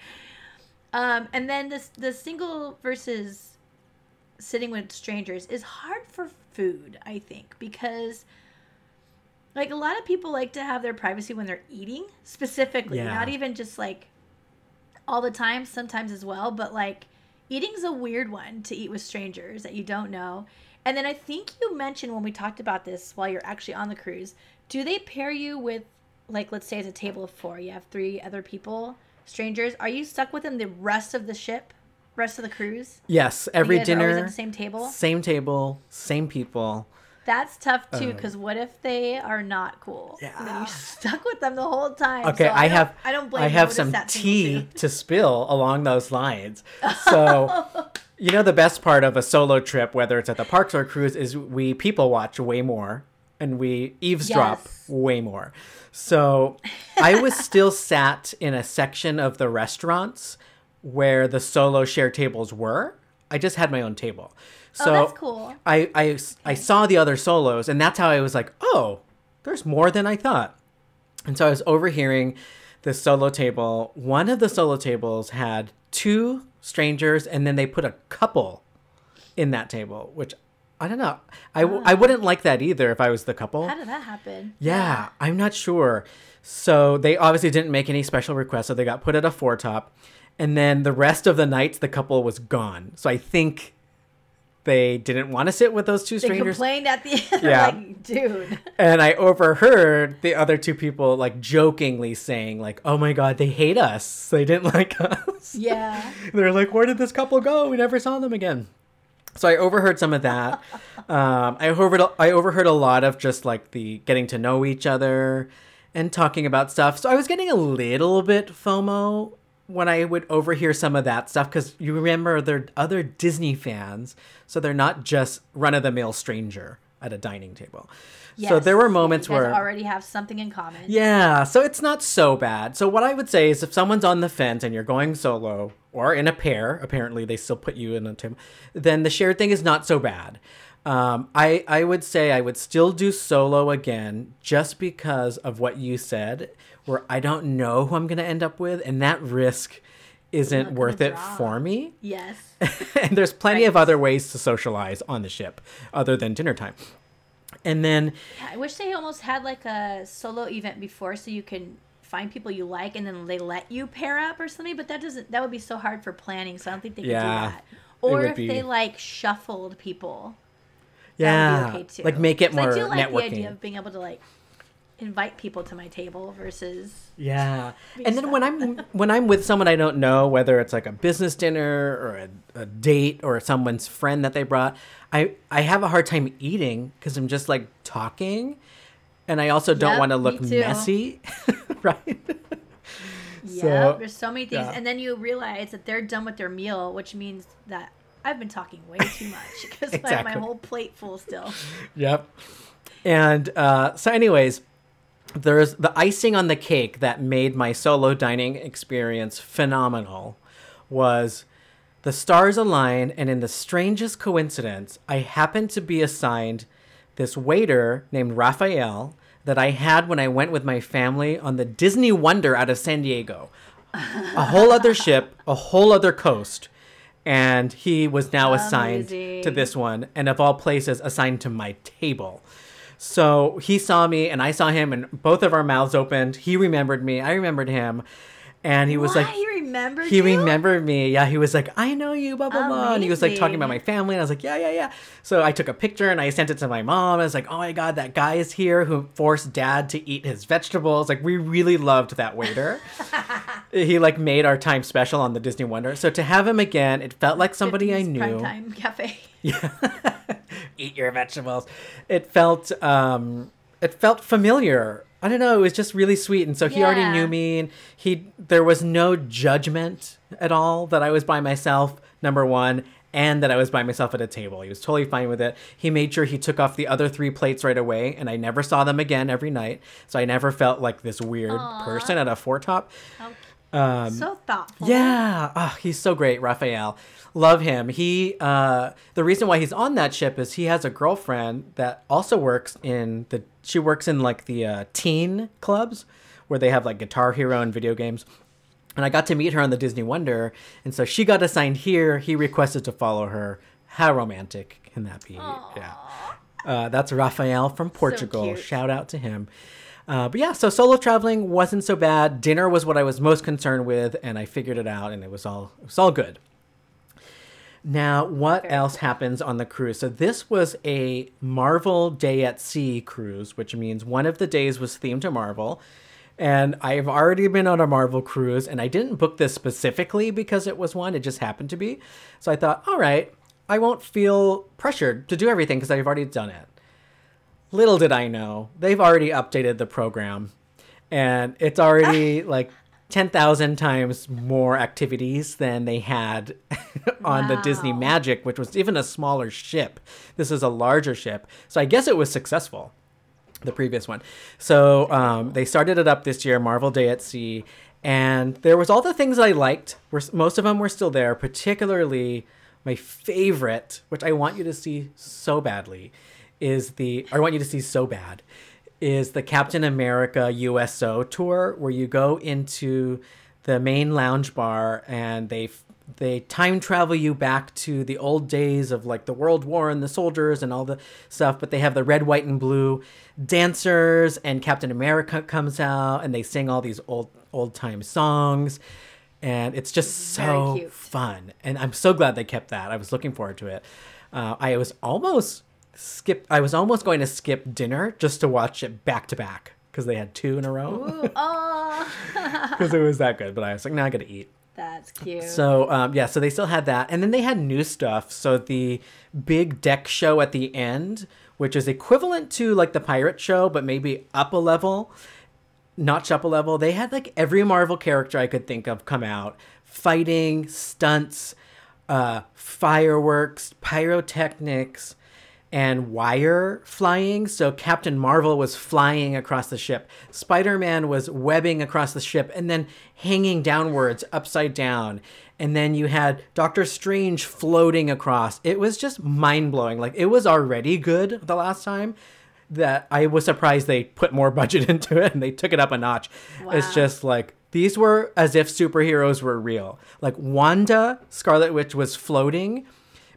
S1: Um, and then this the single versus sitting with strangers is hard for food, I think, because like a lot of people like to have their privacy when they're eating, specifically,
S2: Yeah.
S1: not even just like all the time, sometimes as well, but like eating's a weird one to eat with strangers that you don't know. And then I think you mentioned when we talked about this while you're actually on the cruise, do they pair you with like let's say it's a table of 4, you have 3 other people, strangers, are you stuck with them the rest of the ship, rest of the cruise?
S2: Yes, every
S1: guys are always
S2: dinner,
S1: at the same table?
S2: same table, same people.
S1: That's tough too,
S2: Um,
S1: because what if they are not cool? And then
S2: Yeah.
S1: you're stuck with them the whole time.
S2: Okay,
S1: So
S2: I,
S1: don't-
S2: have
S1: I don't blame
S2: I have some tea to spill along those lines. [LAUGHS] So you know the best part of a solo trip, whether it's at the parks or cruise, is we people watch way more and we eavesdrop
S1: Yes.
S2: way more. So I was still [LAUGHS] sat in a section of the restaurants where the solo share tables were. I just had my own table. Oh, so
S1: oh, that's cool.
S2: I, I, I saw the other solos, and that's how I was like, oh, there's more than I thought. And so I was overhearing the solo table. One of the solo tables had two strangers, and then they put a couple in that table, which I don't know. I, w- I ah. wouldn't like that either if I was the couple.
S1: How did that happen?
S2: Yeah, I'm not sure. So they obviously didn't make any special requests, so they got put at a four top. And then the rest of the nights, the couple was gone. So I think they didn't want to sit with those two
S1: They
S2: strangers.
S1: complained at the end. [LAUGHS]
S2: Yeah.
S1: like, dude.
S2: And I overheard the other two people like jokingly saying, like, "Oh my god, they hate us. They didn't [LAUGHS] like us."
S1: Yeah. [LAUGHS]
S2: They're like, "Where did this couple go? We never saw them again." So I overheard some of that. um, I overheard I overheard a lot of just like the getting to know each other and talking about stuff. So I was getting a little bit FOMO when I would overhear some of that stuff because you remember they're other Disney fans, so they're not just run of the mill stranger at a dining table. So there were moments where
S1: already have something in common.
S2: yeah, so it's not so bad. So what I would say is if someone's on the fence and you're going solo or in a pair, apparently they still put you in a team, then the shared thing is not so bad. Um, I I would say I would still do solo again just because of what you said, where I don't know who I'm gonna end up with, and that risk isn't worth it
S1: draw.
S2: for me.
S1: Yes. [LAUGHS]
S2: and there's plenty
S1: Right.
S2: of other ways to socialize on the ship other than dinner time. And then
S1: Yeah, I wish they almost had like a solo event before so you can find people you like and then they let you pair up or something, but that doesn't that would be so hard for planning, so I don't think they could do that. Or if
S2: be-
S1: they like shuffled people.
S2: yeah,
S1: that would be okay too.
S2: like make it more
S1: I do like
S2: networking.
S1: the idea of being able to like invite people to my table versus
S2: Yeah, [LAUGHS] and then when I'm when I'm with someone I don't know, whether it's like a business dinner or a, a date or someone's friend that they brought, I I have a hard time eating because I'm just like talking, and I also don't
S1: Yep,
S2: want to look messy, [LAUGHS] right?
S1: Yeah,
S2: So,
S1: there's so many things,
S2: yeah.
S1: and then you realize that they're done with their meal, which means that I've been talking way too much [LAUGHS] because I have my whole plate full still.
S2: Yep. And uh, so, anyways, there's the icing on the cake that made my solo dining experience phenomenal was the stars align and in the strangest coincidence i happened to be assigned this waiter named raphael that i had when i went with my family on the disney wonder out of san diego. A whole other [LAUGHS] ship a whole other coast. And he was now assigned to this one and of all places assigned to my table so he saw me and I saw him and both of our mouths opened. He remembered me. I remembered him. And he was
S1: What?
S2: like
S1: he remembered
S2: he
S1: you?
S2: remembered me. Yeah, he was like, I know you, blah blah blah. And he was like talking about my family, and I was like, Yeah, yeah, yeah. So I took a picture and I sent it to my mom. I was like, Oh my god, that guy is here who forced dad to eat his vegetables. Like we really loved that waiter. [LAUGHS] he like made our time special on the Disney Wonder. So to have him again, it felt like somebody I
S1: 50s
S2: knew.
S1: Primetime cafe. [LAUGHS]
S2: eat your vegetables. It felt um it felt familiar. I don't know, it was just really sweet and so he already knew me and he there was no judgment at all that I was by myself number 1 and that I was by myself at a table. He was totally fine with it. He made sure he took off the other 3 plates right away and I never saw them again every night. So I never felt like this weird person at a four top.
S1: How so thoughtful.
S2: Um, Yeah, oh, he's so great, Raphael. Love him. He uh, the reason why he's on that ship is he has a girlfriend that also works in the. She works in like the uh, teen clubs where they have like Guitar Hero and video games. And I got to meet her on the Disney Wonder, and so she got assigned here. He requested to follow her. How romantic can that be? Yeah. Uh, that's Raphael from Portugal.
S1: cute.
S2: Shout out to him. Uh, but yeah, so solo traveling wasn't so bad. Dinner was what I was most concerned with, and I figured it out, and it was all it was all good. Now, what else happens on the cruise? So this was a Marvel Day at Sea cruise, which means one of the days was themed to Marvel. And I've already been on a Marvel cruise, and I didn't book this specifically because it was one, it just happened to be. So I thought, all right, I won't feel pressured to do everything because I've already done it. Little did I know, they've already updated the program, and it's already like 10,000 times more activities than they had [LAUGHS] on the Disney Magic, which was even a smaller ship. This is a larger ship. So I guess it was successful the previous one. So um, they started it up this year, Marvel Day at Sea, and there was all the things I liked. Were most of them were still there, particularly my favorite, which I want you to see so badly, is the I want you to see so bad, is the Captain America USO tour where you go into the main lounge bar and they they time travel you back to the old days of like the World War and the soldiers and all the stuff, but they have the red, white, and blue dancers, and Captain America comes out and they sing all these old old time songs. And it's just so fun. And I'm so glad they kept that. I was looking forward to it. Uh, I was almost skip I was almost going to skip dinner just to watch it back to back because they had two in a row
S1: Ooh, [LAUGHS] oh,
S2: because it was that good. But I was like, now I got to eat.
S1: that's cute.
S2: So um, yeah, so they still had that, and then they had new stuff. So the big deck show at the end, which is equivalent to like the pirate show, but maybe up a level, notch up a level. They had like every Marvel character I could think of come out, fighting, stunts, uh, fireworks, pyrotechnics and wire flying. So Captain Marvel was flying across the ship. Spider Man was webbing across the ship and then hanging downwards, upside down. And then you had Doctor Strange floating across. It was just mind blowing. Like it was already good the last time. That I was surprised they put more [LAUGHS] budget into it and they took it up a notch. It's just like these were as if superheroes were real. Like Wanda, Scarlet Witch was floating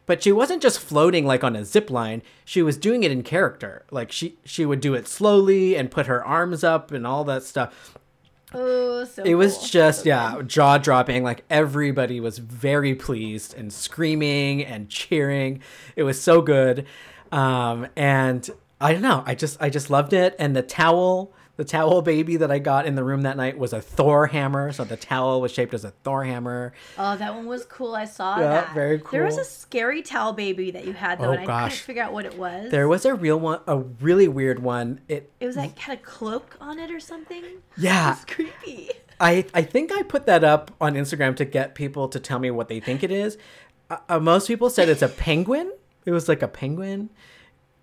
S2: but she wasn't just floating like on a zip line. She was doing it in character. Like she she would do it slowly and put her arms up and all that stuff.
S1: Oh, so
S2: it was
S1: cool.
S2: just
S1: So
S2: yeah jaw dropping like everybody was very pleased and screaming and cheering. It was so good. Um and i don't know. I just i just loved it. And the towel the towel baby that i got in the room that night was a thor hammer so the towel was shaped as a thor hammer
S1: Oh, that one was cool. I saw
S2: Yeah,
S1: that.
S2: very cool.
S1: There was a scary towel baby that you had though,
S2: Oh,
S1: and I couldn't figure out what it was.
S2: there was a real one a really weird one it
S1: It was like had a cloak on it or something.
S2: yeah
S1: It's creepy.
S2: I, I think I put that up on Instagram to get people to tell me what they think it is. Uh, uh, most people said it's a penguin. It was like a penguin,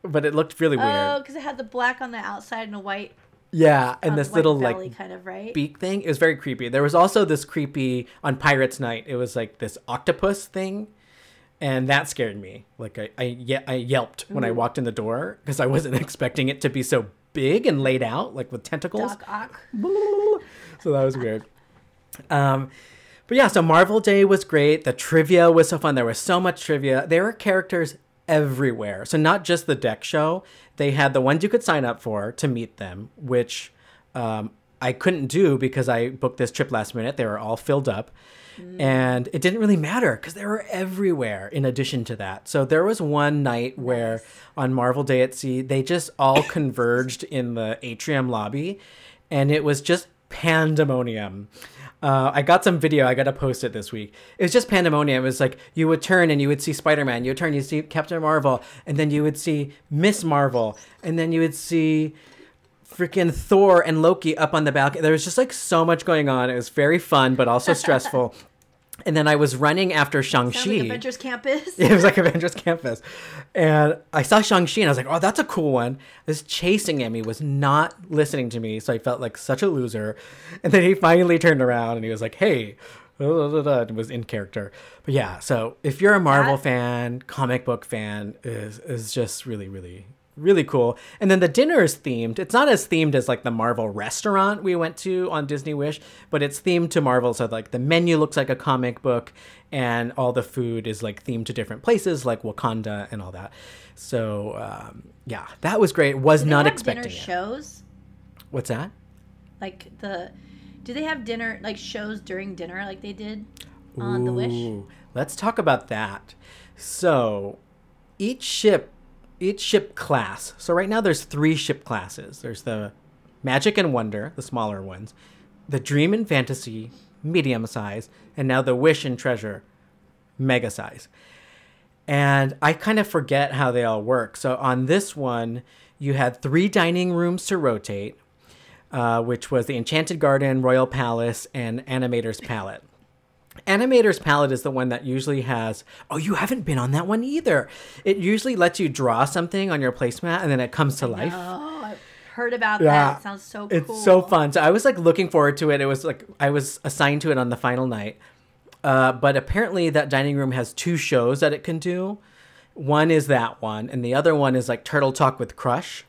S2: but it looked really weird.
S1: Oh, because it had the black on the outside and a white
S2: Yeah, and
S1: Um,
S2: this little
S1: belly
S2: like
S1: kind of right.
S2: beak thing. It was very creepy. There was also this creepy on Pirates Night. It was like this octopus thing, and that scared me. Like I I, ye- I yelped when I walked in the door because I wasn't [LAUGHS] expecting it to be so big and laid out like with tentacles. [LAUGHS] So that was weird. Um, but yeah, so Marvel Day was great. The trivia was so fun. There was so much trivia. There were characters everywhere. So not just the deck show. They had the ones you could sign up for to meet them, which um, I couldn't do because I booked this trip last minute. They were all filled up. And it didn't really matter because they were everywhere in addition to that. So there was one night where on Marvel Day at Sea, they just all converged in the atrium lobby and it was just pandemonium. Uh, I got some video. I got to post it this week. It was just pandemonium. It was like you would turn and you would see Spider Man. You would turn, you see Captain Marvel, and then you would see Miss Marvel, and then you would see freaking Thor and Loki up on the balcony. There was just like so much going on. It was very fun, but also [LAUGHS] stressful. And then I was running after Shang
S1: Sounds like. Avengers Campus. [LAUGHS]
S2: it was like [LAUGHS] Avengers Campus. And I saw Shang-Chi and I was like, oh, that's a cool one. This chasing at me was not listening to me. So I felt like such a loser. And then he finally turned around and he was like, hey, [LAUGHS] and was in character. But yeah, so if you're a Marvel
S1: That-
S2: fan, comic book fan, is is just really, really, really cool. And then the dinner is themed. It's not as themed as like the Marvel restaurant we went to on Disney Wish, but it's themed to Marvel. So like the menu looks like a comic book, and all the food is like themed to different places, like Wakanda and all that. So um, yeah, that was great. Was
S1: Do they
S2: not
S1: have
S2: expecting
S1: dinner
S2: it.
S1: shows.
S2: What's that?
S1: Like the, do they have dinner like shows during dinner like they did on the Wish?
S2: Let's talk about that. So, each ship, each ship class. So right now there's three ship classes. There's the Magic and Wonder, the smaller ones, the Dream and Fantasy, medium size, and now the Wish and Treasure, mega size. And I kind of forget how they all work. So on this one, you had three dining rooms to rotate, uh, which was the Enchanted Garden, Royal Palace, and Animator's Palate. Animator's Palate is the one that usually has. Oh, you haven't been on that one either. It usually lets you draw something on your placemat and then it comes to life.
S1: Oh, I've heard about
S2: Yeah.
S1: that. It sounds so cool.
S2: It's so fun. So I was like looking forward to it. It was like I was assigned to it on the final night. Uh, but apparently that dining room has two shows that it can do. One is that one, and the other one is like Turtle Talk with Crush.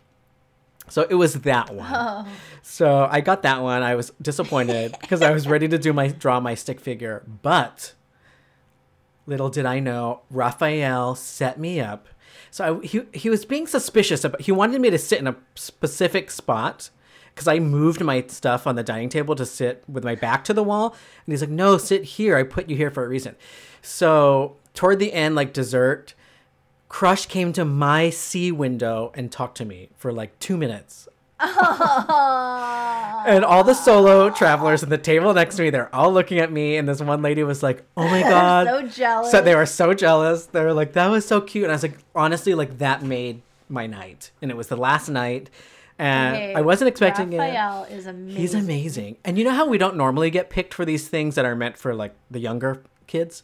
S2: So it was that one.
S1: Oh.
S2: So I got that one. I was disappointed [LAUGHS] because I was ready to do my draw my stick figure, but little did I know, Raphael set me up. So I, he he was being suspicious about. He wanted me to sit in a specific spot because I moved my stuff on the dining table to sit with my back to the wall, and he's like, "No, sit here. I put you here for a reason." So toward the end, like dessert, Crush came to my sea window and talked to me for like two minutes. [LAUGHS] And all the solo travelers at the table next to me, they're all looking at me. And this one lady was like, "Oh my [LAUGHS] god!"
S1: so jealous.
S2: So they were so jealous. They were like, "That was so cute." And I was like, honestly, like that made my night. And it was the last night, and
S1: Okay,
S2: I wasn't expecting it.
S1: Raphael is amazing.
S2: He's amazing. And you know how we don't normally get picked for these things that are meant for like the younger kids?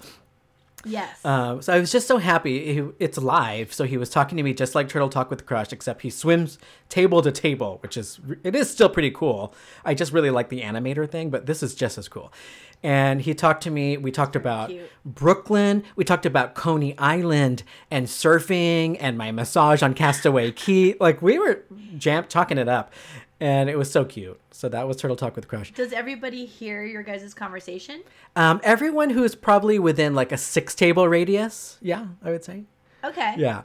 S1: Yes.
S2: Um, so I was just so happy. It's live, so he was talking to me just like Turtle Talk with Crush, except he swims table to table, which is it is still pretty cool. I just really like the animator thing, but this is just as cool. And he talked to me. We talked about
S1: cute.
S2: Brooklyn. We talked about Coney Island and surfing and my massage on Castaway Cay. Like we were jam talking it up, and it was so cute. So that was Turtle Talk with Crush.
S1: Does everybody hear your guys' conversation?
S2: Um, everyone who is probably within like a six table radius. Yeah, I would say.
S1: Okay.
S2: Yeah.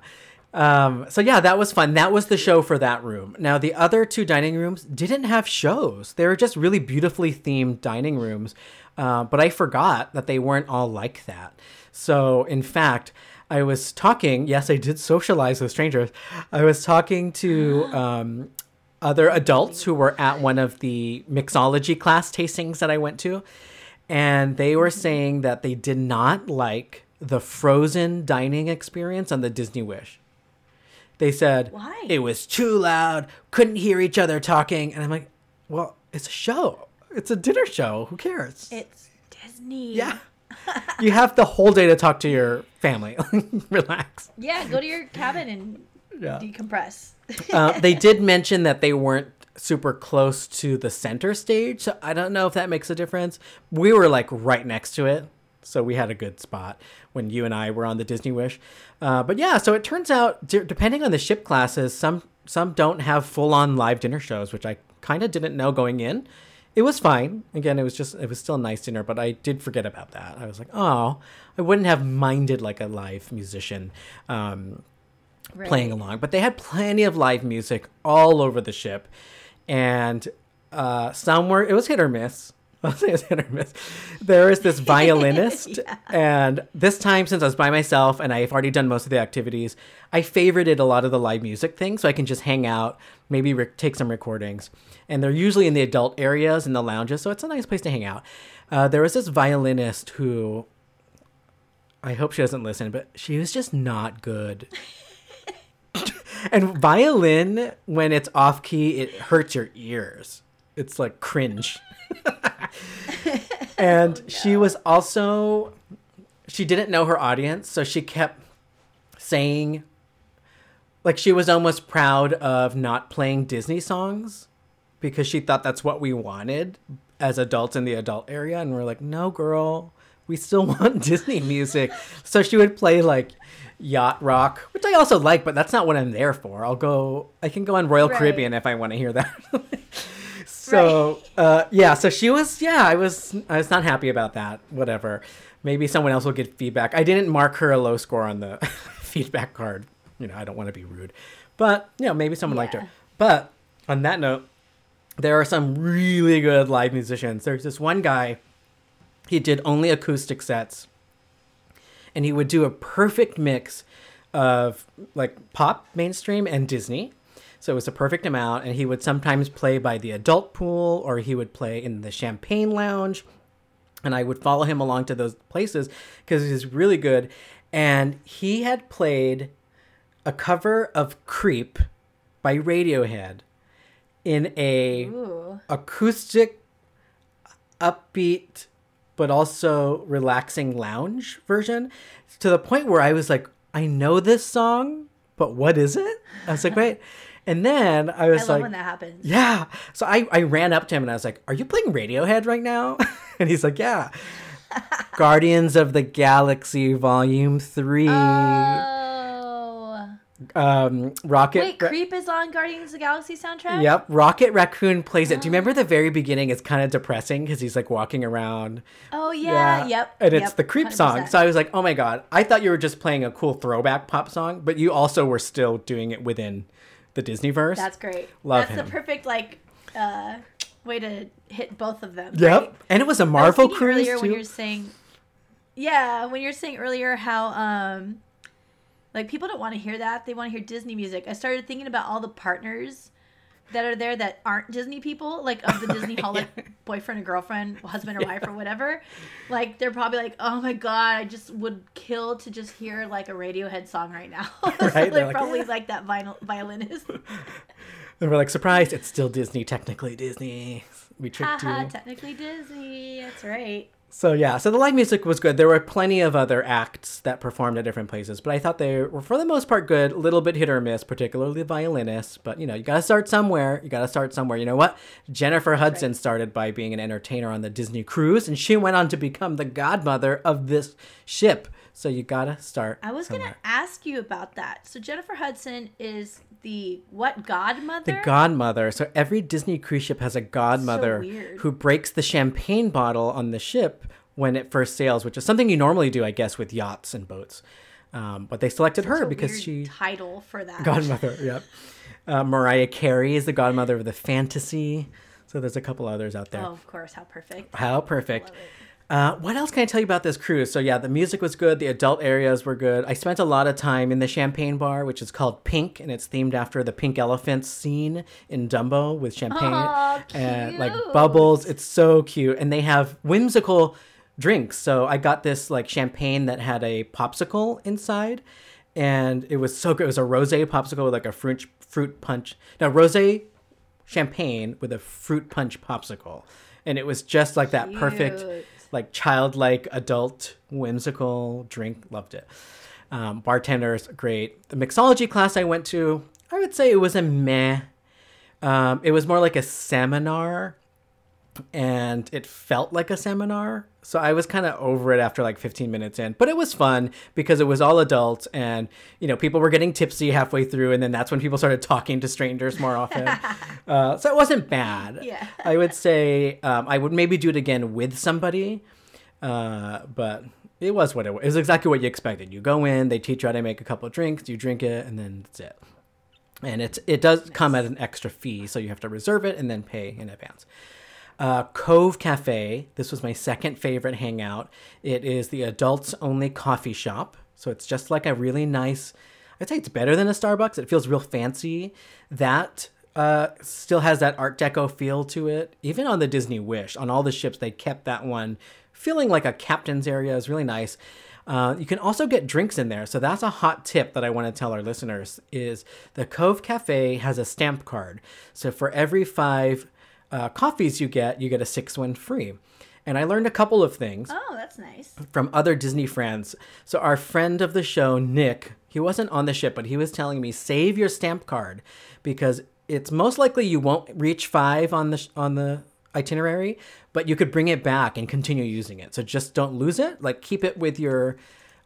S2: Um, so yeah, that was fun. That was the show for that room. Now the other two dining rooms didn't have shows. They were just really beautifully themed dining rooms. Uh, but I forgot that they weren't all like that. So in fact, I was talking. Yes, I did socialize with strangers. I was talking to [GASPS] um, other adults who were at one of the mixology class tastings that I went to, and they were saying that they did not like the frozen dining experience on the Disney Wish. They said
S1: Why?
S2: it was too loud, couldn't hear each other talking, and I'm like, well, it's a show. It's a dinner show. Who cares?
S1: It's Disney.
S2: yeah. you have the whole day to talk to your family. [LAUGHS] Relax.
S1: Yeah, go to your cabin and
S2: Yeah.
S1: decompress.
S2: Uh, they did mention that they weren't super close to the center stage. So I don't know if that makes a difference. We were like right next to it. So we had a good spot when you and I were on the Disney Wish. Uh, but yeah, so it turns out, d- depending on the ship classes, some some don't have full on live dinner shows, which I kind of didn't know going in. It was fine. Again, it was just it was still a nice dinner, but I did forget about that. I was like, oh, I wouldn't have minded like a live musician. Um,
S1: Right.
S2: playing along. But they had plenty of live music all over the ship, and uh, some were it was hit or miss. [LAUGHS] I'll say it's hit or miss. There is this [LAUGHS] violinist, and this time since I was by myself and I've already done most of the activities, I favorited a lot of the live music things, so I can just hang out, maybe re- take some recordings. And they're usually in the adult areas in the lounges, so it's a nice place to hang out. Uh, there was this violinist who I hope she doesn't listen, but she was just not good. [LAUGHS] and violin, when it's off key, it hurts your ears. It's like cringe. [LAUGHS] and oh, she was also, she didn't know her audience, so she kept saying, like, she was almost proud of not playing Disney songs because she thought that's what we wanted as adults in the adult area. And we're like, no, girl, we still [LAUGHS] want Disney music. So she would play like yacht rock, which I also like, but that's not what I'm there for. I'll go, I can go on Royal
S1: Right.
S2: Caribbean if I want to hear that. [LAUGHS] so, uh, yeah, so she was, yeah, I was, I was not happy about that. Whatever. Maybe someone else will get feedback. I didn't mark her a low score on the [LAUGHS] feedback card. You know, I don't want to be rude, but you know, maybe someone liked her. But on that note, there are some really good live musicians. There's this one guy, he did only acoustic sets, and he would do a perfect mix of like pop, mainstream, and Disney. So it was a perfect amount, and he would sometimes play by the adult pool or he would play in the champagne lounge. And I would follow him along to those places because he's really good. And he had played a cover of Creep by Radiohead in a
S1: Ooh.
S2: acoustic, upbeat, but also relaxing lounge version to the point where I was like, I know this song, but what is it? I was like, wait. And then I
S1: I
S2: was
S1: love
S2: like,
S1: when that happens.
S2: yeah. So I, I ran up to him and I was like, Are you playing Radiohead right now? [LAUGHS] and he's like, Yeah. [LAUGHS] Guardians of the Galaxy Volume 3.
S1: Oh.
S2: Um, Rocket.
S1: Wait,
S2: Ra-
S1: Creep is on Guardians of the Galaxy soundtrack?
S2: Yep, Rocket Raccoon plays it. Do you remember the very beginning? It's kind of depressing because he's like walking around.
S1: Oh, yeah. Yep.
S2: And it's
S1: yep,
S2: the creep song.
S1: 100%.
S2: So I was like, oh my god, I thought you were just playing a cool throwback pop song, but you also were still doing it within the Disney verse.
S1: That's great.
S2: Love
S1: That's
S2: him.
S1: the perfect, like, uh, way to hit both of them.
S2: Yep.
S1: right?
S2: And it was a Marvel cruise
S1: earlier
S2: too.
S1: when you're saying, yeah, when you're saying earlier how um, like people don't want to hear that; they want to hear Disney music. I started thinking about all the partners that are there that aren't Disney people, like of the Disney [LAUGHS] Hall, like boyfriend or girlfriend, husband or wife or whatever. Like they're probably like, "Oh my god, I just would kill to just hear like a Radiohead song right now." so [LAUGHS] [LAUGHS]
S2: Right,
S1: they
S2: they're like,
S1: probably
S2: "Yeah."
S1: like that vinyl violinist.
S2: And we're like, surprised, it's still Disney, technically Disney. We tricked
S1: Haha,
S2: you.
S1: technically Disney. That's right.
S2: So yeah, so the live music was good. There were plenty of other acts that performed at different places, but I thought they were for the most part good. A little bit hit or miss, particularly the violinists. But you know, you got to start somewhere. You got to start somewhere. You know what? Jennifer Hudson started by being an entertainer on the Disney cruise, and she went on to become the godmother of this ship. So you got to start.
S1: I was
S2: somewhere.
S1: gonna ask you about that. So Jennifer Hudson is the what godmother?
S2: The godmother. So every Disney cruise ship has a godmother
S1: weird.
S2: who breaks the champagne bottle on the ship when it first sails, which is something you normally do, I guess, with yachts and boats. Um, but they selected
S1: It's
S2: her because she
S1: title for that.
S2: godmother. [LAUGHS] Yep. Uh, Mariah Carey is the godmother of the fantasy. So there's a couple others out there.
S1: Oh, of course, how perfect.
S2: How perfect. Uh, what else can I tell you about this cruise? So yeah, the music was good. The adult areas were good. I spent a lot of time in the champagne bar, which is called Pink, and it's themed after the pink elephant scene in Dumbo with champagne and like bubbles. It's so cute, and they have whimsical drinks. So I got this like champagne that had a popsicle inside, and it was so good. It was a rosé popsicle with like a fruit fruit punch. Now rosé champagne with a fruit punch popsicle, and it was just like that perfect
S1: Cute.
S2: Like childlike adult whimsical drink. Loved it. Um, bartenders great. The mixology class i went to i would say it was a meh. Um, it was more like a seminar, and it felt like a seminar. So I was kind of over it after like 15 minutes in, but it was fun because it was all adults, and you know people were getting tipsy halfway through, and then that's when people started talking to strangers more often. [LAUGHS] uh, so it wasn't bad.
S1: Yeah.
S2: I would say um, I would maybe do it again with somebody, uh, but it was what it was. It was exactly what you expected. You go in, they teach you how to make a couple of drinks, you drink it, and then that's it. And it's it does come at an extra fee, so you have to reserve it and then pay in advance. Uh, Cove Cafe. This was my second favorite hangout. It is the adults only coffee shop. So it's just like a really nice, I'd say it's better than a Starbucks. It feels real fancy. That uh, still has that Art Deco feel to it. Even on the Disney Wish, on all the ships, they kept that one feeling like a captain's area. is really nice. Uh, you can also get drinks in there. So that's a hot tip that I want to tell our listeners is the Cove Cafe has a stamp card. So for every five uh, coffees you get, you get a six one free. And I learned a couple of things
S1: Oh, that's nice.
S2: from other Disney friends. So our friend of the show, Nick, he wasn't on the ship, but he was telling me save your stamp card because it's most likely you won't reach five on the sh- on the itinerary, but you could bring it back and continue using it. So just don't lose it. Like keep it with your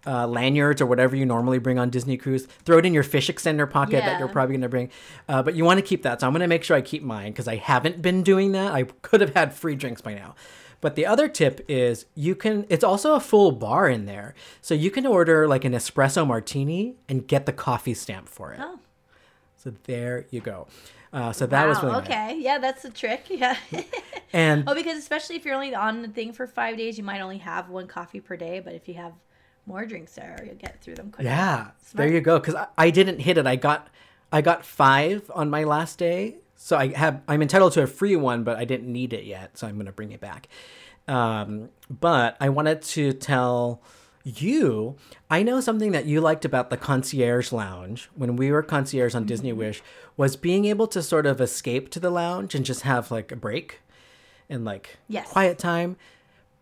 S2: uh, lanyards or whatever you normally bring on Disney cruise. Throw it in your fish extender pocket that you're probably going to bring. Uh, but you want to keep that. So I'm going to make sure I keep mine because I haven't been doing that. I could have had free drinks by now. But the other tip is you can, it's also a full bar in there. So you can order like an espresso martini and get the coffee stamp for it.
S1: Oh.
S2: So there you go. Uh, so that was
S1: Wow,
S2: really nice.
S1: okay. Yeah, that's the trick. [LAUGHS] Yeah.
S2: And
S1: oh, because especially if you're only on the thing for five days, you might only have one coffee per day. But if you have more drinks there, you'll get through them quicker.
S2: Yeah,
S1: Smart.
S2: there you go. Because I, I didn't hit it. I got I got five on my last day, so I have I'm entitled to a free one, but I didn't need it yet, so I'm gonna bring it back. Um, but I wanted to tell you, I know something that you liked about the concierge lounge when we were concierge on Disney
S1: Mm-hmm.
S2: Wish was being able to sort of escape to the lounge and just have like a break and like
S1: Yes.
S2: quiet time.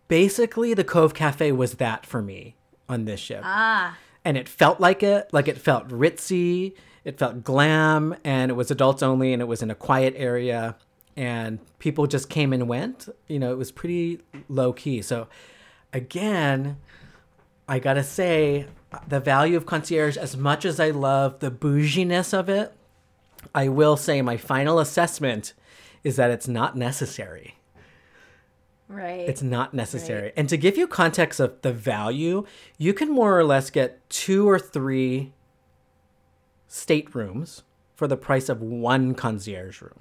S2: Basically, the Cove Cafe was that for me on this ship.
S1: Ah,
S2: and it felt like it like it felt ritzy it felt glam and it was adults only and it was in a quiet area and people just came and went. You know it was pretty low key so again i gotta say the value of concierge as much as i love the bouginess of it i will say my final assessment is that it's not necessary
S1: right.
S2: it's not necessary. And to give you context of the value, you can more or less get two or three staterooms for the price of one concierge room.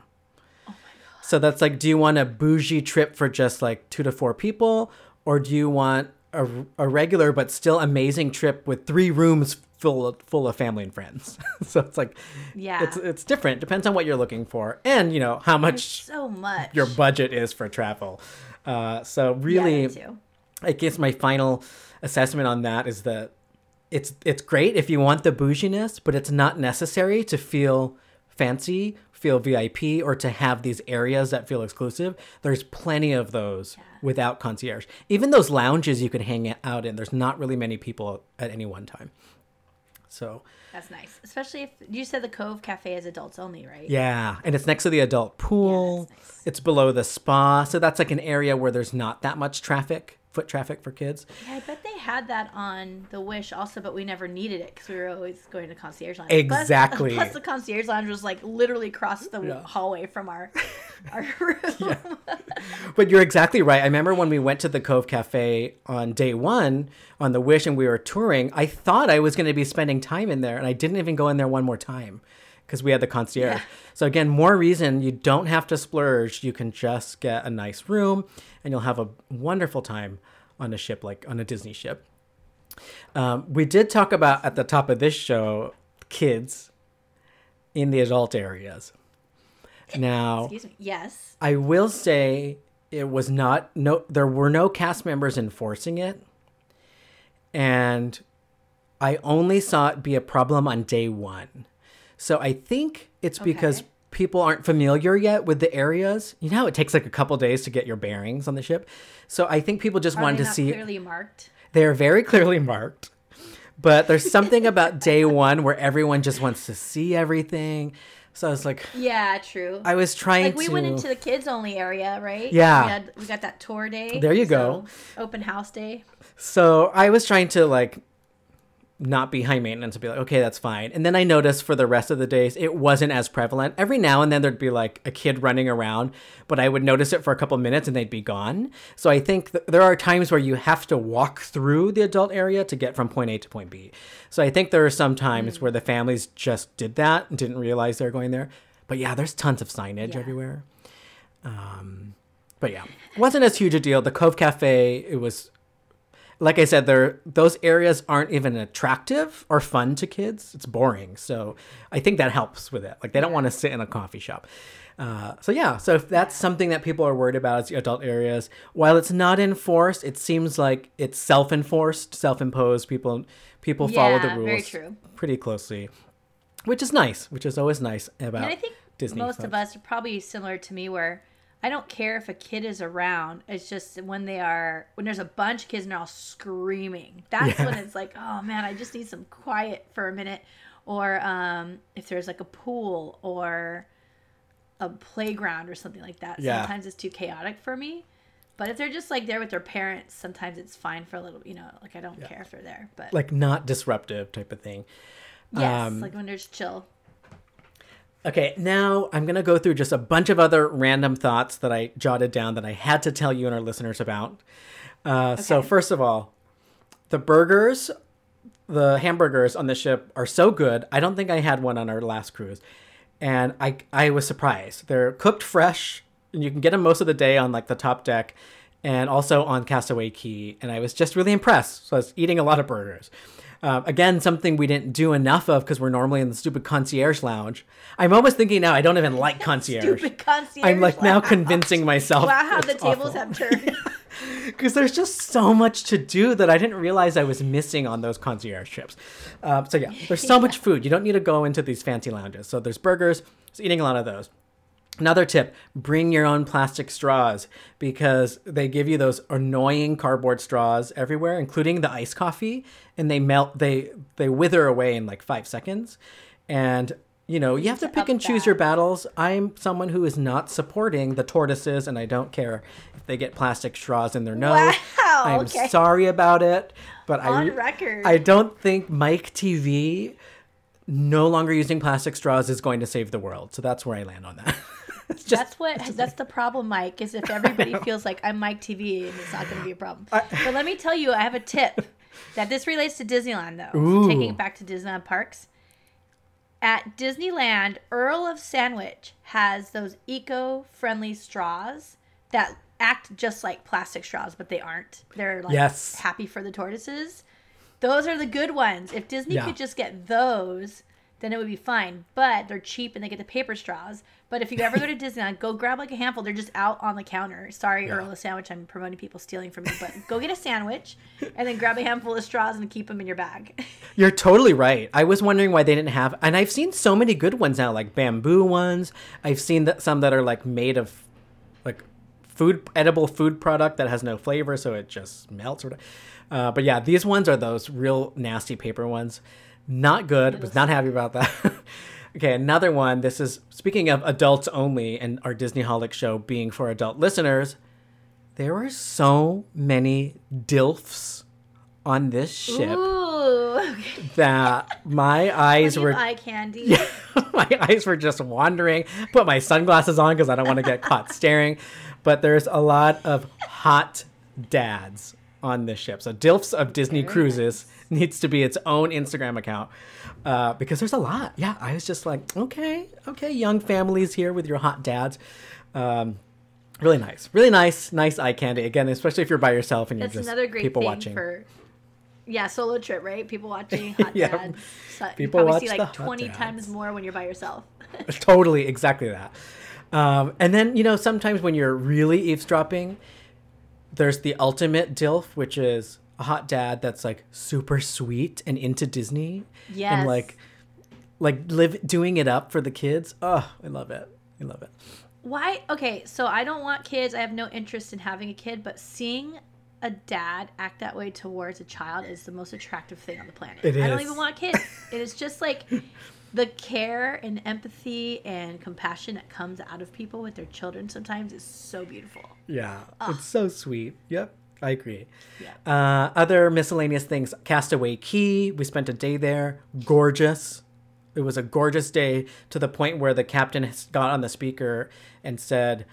S2: Oh my God. So that's like, do you want a bougie trip for just like two to four people, or do you want a, a regular but still amazing trip with three rooms full of, full of family and friends? [LAUGHS] so it's like,
S1: Yeah.
S2: it's it's different. Depends on what you're looking for, and you know how
S1: There's
S2: much
S1: so much.
S2: your budget is for travel. Uh, so really,
S1: too.
S2: I guess my final assessment on that is that it's it's great if you want the bouginess, but it's not necessary to feel fancy, feel VIP, or to have these areas that feel exclusive. There's plenty of those without concierge. Even those lounges you can hang out in, there's not really many people at any one time. So
S1: That's nice. Especially if you said the Cove Cafe is adults only, right?
S2: yeah, and it's next to the adult pool.
S1: that's nice.
S2: It's below the spa, so that's like an area where there's not that much traffic, foot traffic for kids.
S1: Yeah, I bet they had that on the Wish also, but we never needed it because we were always going to concierge lounge.
S2: Exactly.
S1: Plus, the concierge lounge was like literally across the
S2: Yeah.
S1: hallway from our [LAUGHS] our room.
S2: But you're exactly right. I remember when we went to the Cove Cafe on day one on the Wish and we were touring, I thought I was going to be spending time in there and I didn't even go in there one more time because we had the concierge.
S1: Yeah.
S2: So, again, more reason you don't have to splurge. You can just get a nice room and you'll have a wonderful time on a ship like on a Disney ship. Um, we did talk about at the top of this show kids in the adult areas. Now,
S1: Excuse me. Yes.
S2: I will say it was not no there were no cast members enforcing it. And I only saw it be a problem on day 1. So I think it's because people aren't familiar yet with the areas. You know, how it takes like a couple days to get your bearings on the ship. So I think people just
S1: Are
S2: wanted to see
S1: clearly marked?
S2: they are very clearly marked. But there's something about [LAUGHS] day one where everyone just wants to see everything. So I was like,
S1: Yeah, true.
S2: I was trying
S1: like we
S2: to.
S1: went into the kids only area, right?
S2: Yeah.
S1: We, had, we got that tour day.
S2: There you go.
S1: Open house day.
S2: So I was trying to like not be high maintenance and be like, okay, that's fine. And then I noticed for the rest of the days, it wasn't as prevalent. Every now and then there'd be like a kid running around, but I would notice it for a couple minutes and they'd be gone. So I think th- there are times where you have to walk through the adult area to get from point A to point B. So I think there are some times where the families just did that and didn't realize they're going there. But yeah, there's tons of signage
S1: Yeah.
S2: everywhere. Um, but yeah, wasn't as huge a deal. The Cove Cafe, it was like I said, there those areas aren't even attractive or fun to kids. It's boring. So I think that helps with it. Like they don't want to sit in a coffee shop. Uh, so yeah, so if that's something that people are worried about is the adult areas, while it's not enforced, it seems like it's self-enforced, self-imposed. People people follow the rules pretty closely, which is nice. Which is always nice about
S1: And I think
S2: Disney.
S1: most of us are probably similar to me where I don't care if a kid is around. It's just when they are when there's a bunch of kids and they're all screaming. That's
S2: Yeah.
S1: when it's like, oh man, I just need some quiet for a minute. Or um, if there's like a pool or a playground or something like that.
S2: Yeah.
S1: Sometimes it's too chaotic for me. But if they're just like there with their parents, sometimes it's fine for a little. You know, like I don't care if they're there. But
S2: like not disruptive type of thing.
S1: yes,
S2: um,
S1: like when they're chill.
S2: Okay, now I'm going to go through just a bunch of other random thoughts that I jotted down that I had to tell you and our listeners about. Uh, So, first of all, the burgers, the hamburgers on the ship are so good. I don't think I had one on our last cruise. And I, I was surprised. They're cooked fresh, and you can get them most of the day on like the top deck and also on Castaway Cay. And I was just really impressed. So I was eating a lot of burgers. Um, again, something we didn't do enough of because we're normally in the stupid concierge lounge. I'm almost thinking now I don't even like [LAUGHS] concierge.
S1: Stupid concierge.
S2: I'm like now
S1: lounge.
S2: convincing myself.
S1: Wow, how the tables
S2: awful.
S1: have turned. [LAUGHS]
S2: because there's just so much to do that I didn't realize I was missing on those concierge trips. Um, so yeah, there's so much [LAUGHS] food. You don't need to go into these fancy lounges. So there's burgers. So eating a lot of those. Another tip: bring your own plastic straws because they give you those annoying cardboard straws everywhere, including the iced coffee, and they melt. They they wither away in like five seconds, and you know you have to pick and choose your battles. I'm someone who is not supporting the tortoises, and I don't care if they get plastic straws in their nose.
S1: Wow,
S2: I'm
S1: okay.
S2: sorry about it, but I
S1: On
S2: re-
S1: record.
S2: I don't think Myke TV no longer using plastic straws is going to save the world. So that's where I land on that. [LAUGHS] [LAUGHS] just
S1: that's what that's the problem, Myke. Is if [LAUGHS] everybody feels like I'm Myke TV and it's not going to be a problem. but let me tell you, I have a tip that this relates to Disneyland though. So taking it back to Disneyland parks. At Disneyland, Earl of Sandwich has those eco-friendly straws that act just like plastic straws, but they aren't. They're like
S2: Yes.
S1: happy for the tortoises. Those are the good ones. If Disney
S2: Yeah.
S1: could just get those, then it would be fine. But they're cheap and they get the paper straws. But if you ever go to [LAUGHS] Disneyland, go grab like a handful. They're just out on the counter. Sorry, Earl of Sandwich. I'm promoting people stealing from you, but go get a sandwich and then grab a handful of straws and keep them in your bag. [LAUGHS]
S2: You're totally right. I was wondering why they didn't have, and I've seen so many good ones now, like bamboo ones. I've seen that some that are like made of like food, edible food product that has no flavor, so it just melts. Or, uh, but yeah, these ones are those real nasty paper ones. Not good. Was not happy about that. [LAUGHS] okay, another one. This is speaking of adults only, and our Disney Holic show being for adult listeners. There were so many dilfs on this ship
S1: Ooh, okay.
S2: that my [LAUGHS] eyes were
S1: eye candy. [LAUGHS]
S2: my eyes were just wandering. Put my sunglasses on because I don't want to get caught staring. But there's a lot of hot dads on this ship. So Dilfs of Disney
S1: Very
S2: Cruises [LAUGHS] needs to be its own Instagram account uh, because there's a lot. Yeah, I was just like, okay, okay, young families here with your hot dads. Um, really nice, really nice, nice eye candy. Again, especially if you're by yourself and you're
S1: That's
S2: just
S1: another great
S2: people watching.
S1: for yeah solo trip, right? People watching [LAUGHS] hot
S2: Yeah.
S1: dads. So
S2: People watch
S1: see like
S2: hot
S1: twenty
S2: dads.
S1: times more when you're by yourself. [LAUGHS]
S2: totally exactly that um, and then you know sometimes when you're really eavesdropping there's the ultimate dilf which is a hot dad that's like super sweet and into disney
S1: Yes.
S2: and like like live doing it up for the kids oh i love it i love it
S1: Why? Okay, so I don't want kids. I have no interest in having a kid, but seeing a dad act that way towards a child is the most attractive thing on the planet.
S2: It
S1: I don't even want kids. it is just like [LAUGHS] the care and empathy and compassion that comes out of people with their children sometimes is so beautiful.
S2: Yeah, it's so sweet. Yep, I agree.
S1: Yeah.
S2: Uh, other miscellaneous things Castaway Cay, we spent a day there. Gorgeous. It was a gorgeous day to the point where the captain got on the speaker and said,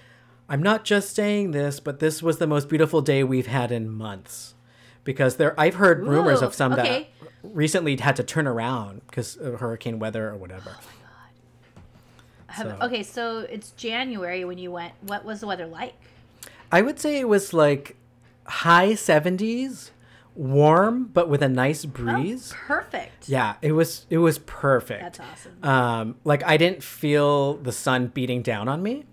S2: I'm not just saying this, but this was the most beautiful day we've had in months. Because there, I've heard rumors of some
S1: okay.
S2: that recently had to turn around because of hurricane weather or whatever. Oh my god.
S1: Have,
S2: So-
S1: Okay, so it's January when you went. What was the weather like?
S2: I would say it was like high 70s, warm, but with a nice breeze.
S1: Perfect.
S2: Yeah, it was it was perfect.
S1: That's awesome.
S2: Um, like I didn't feel the sun beating down on me.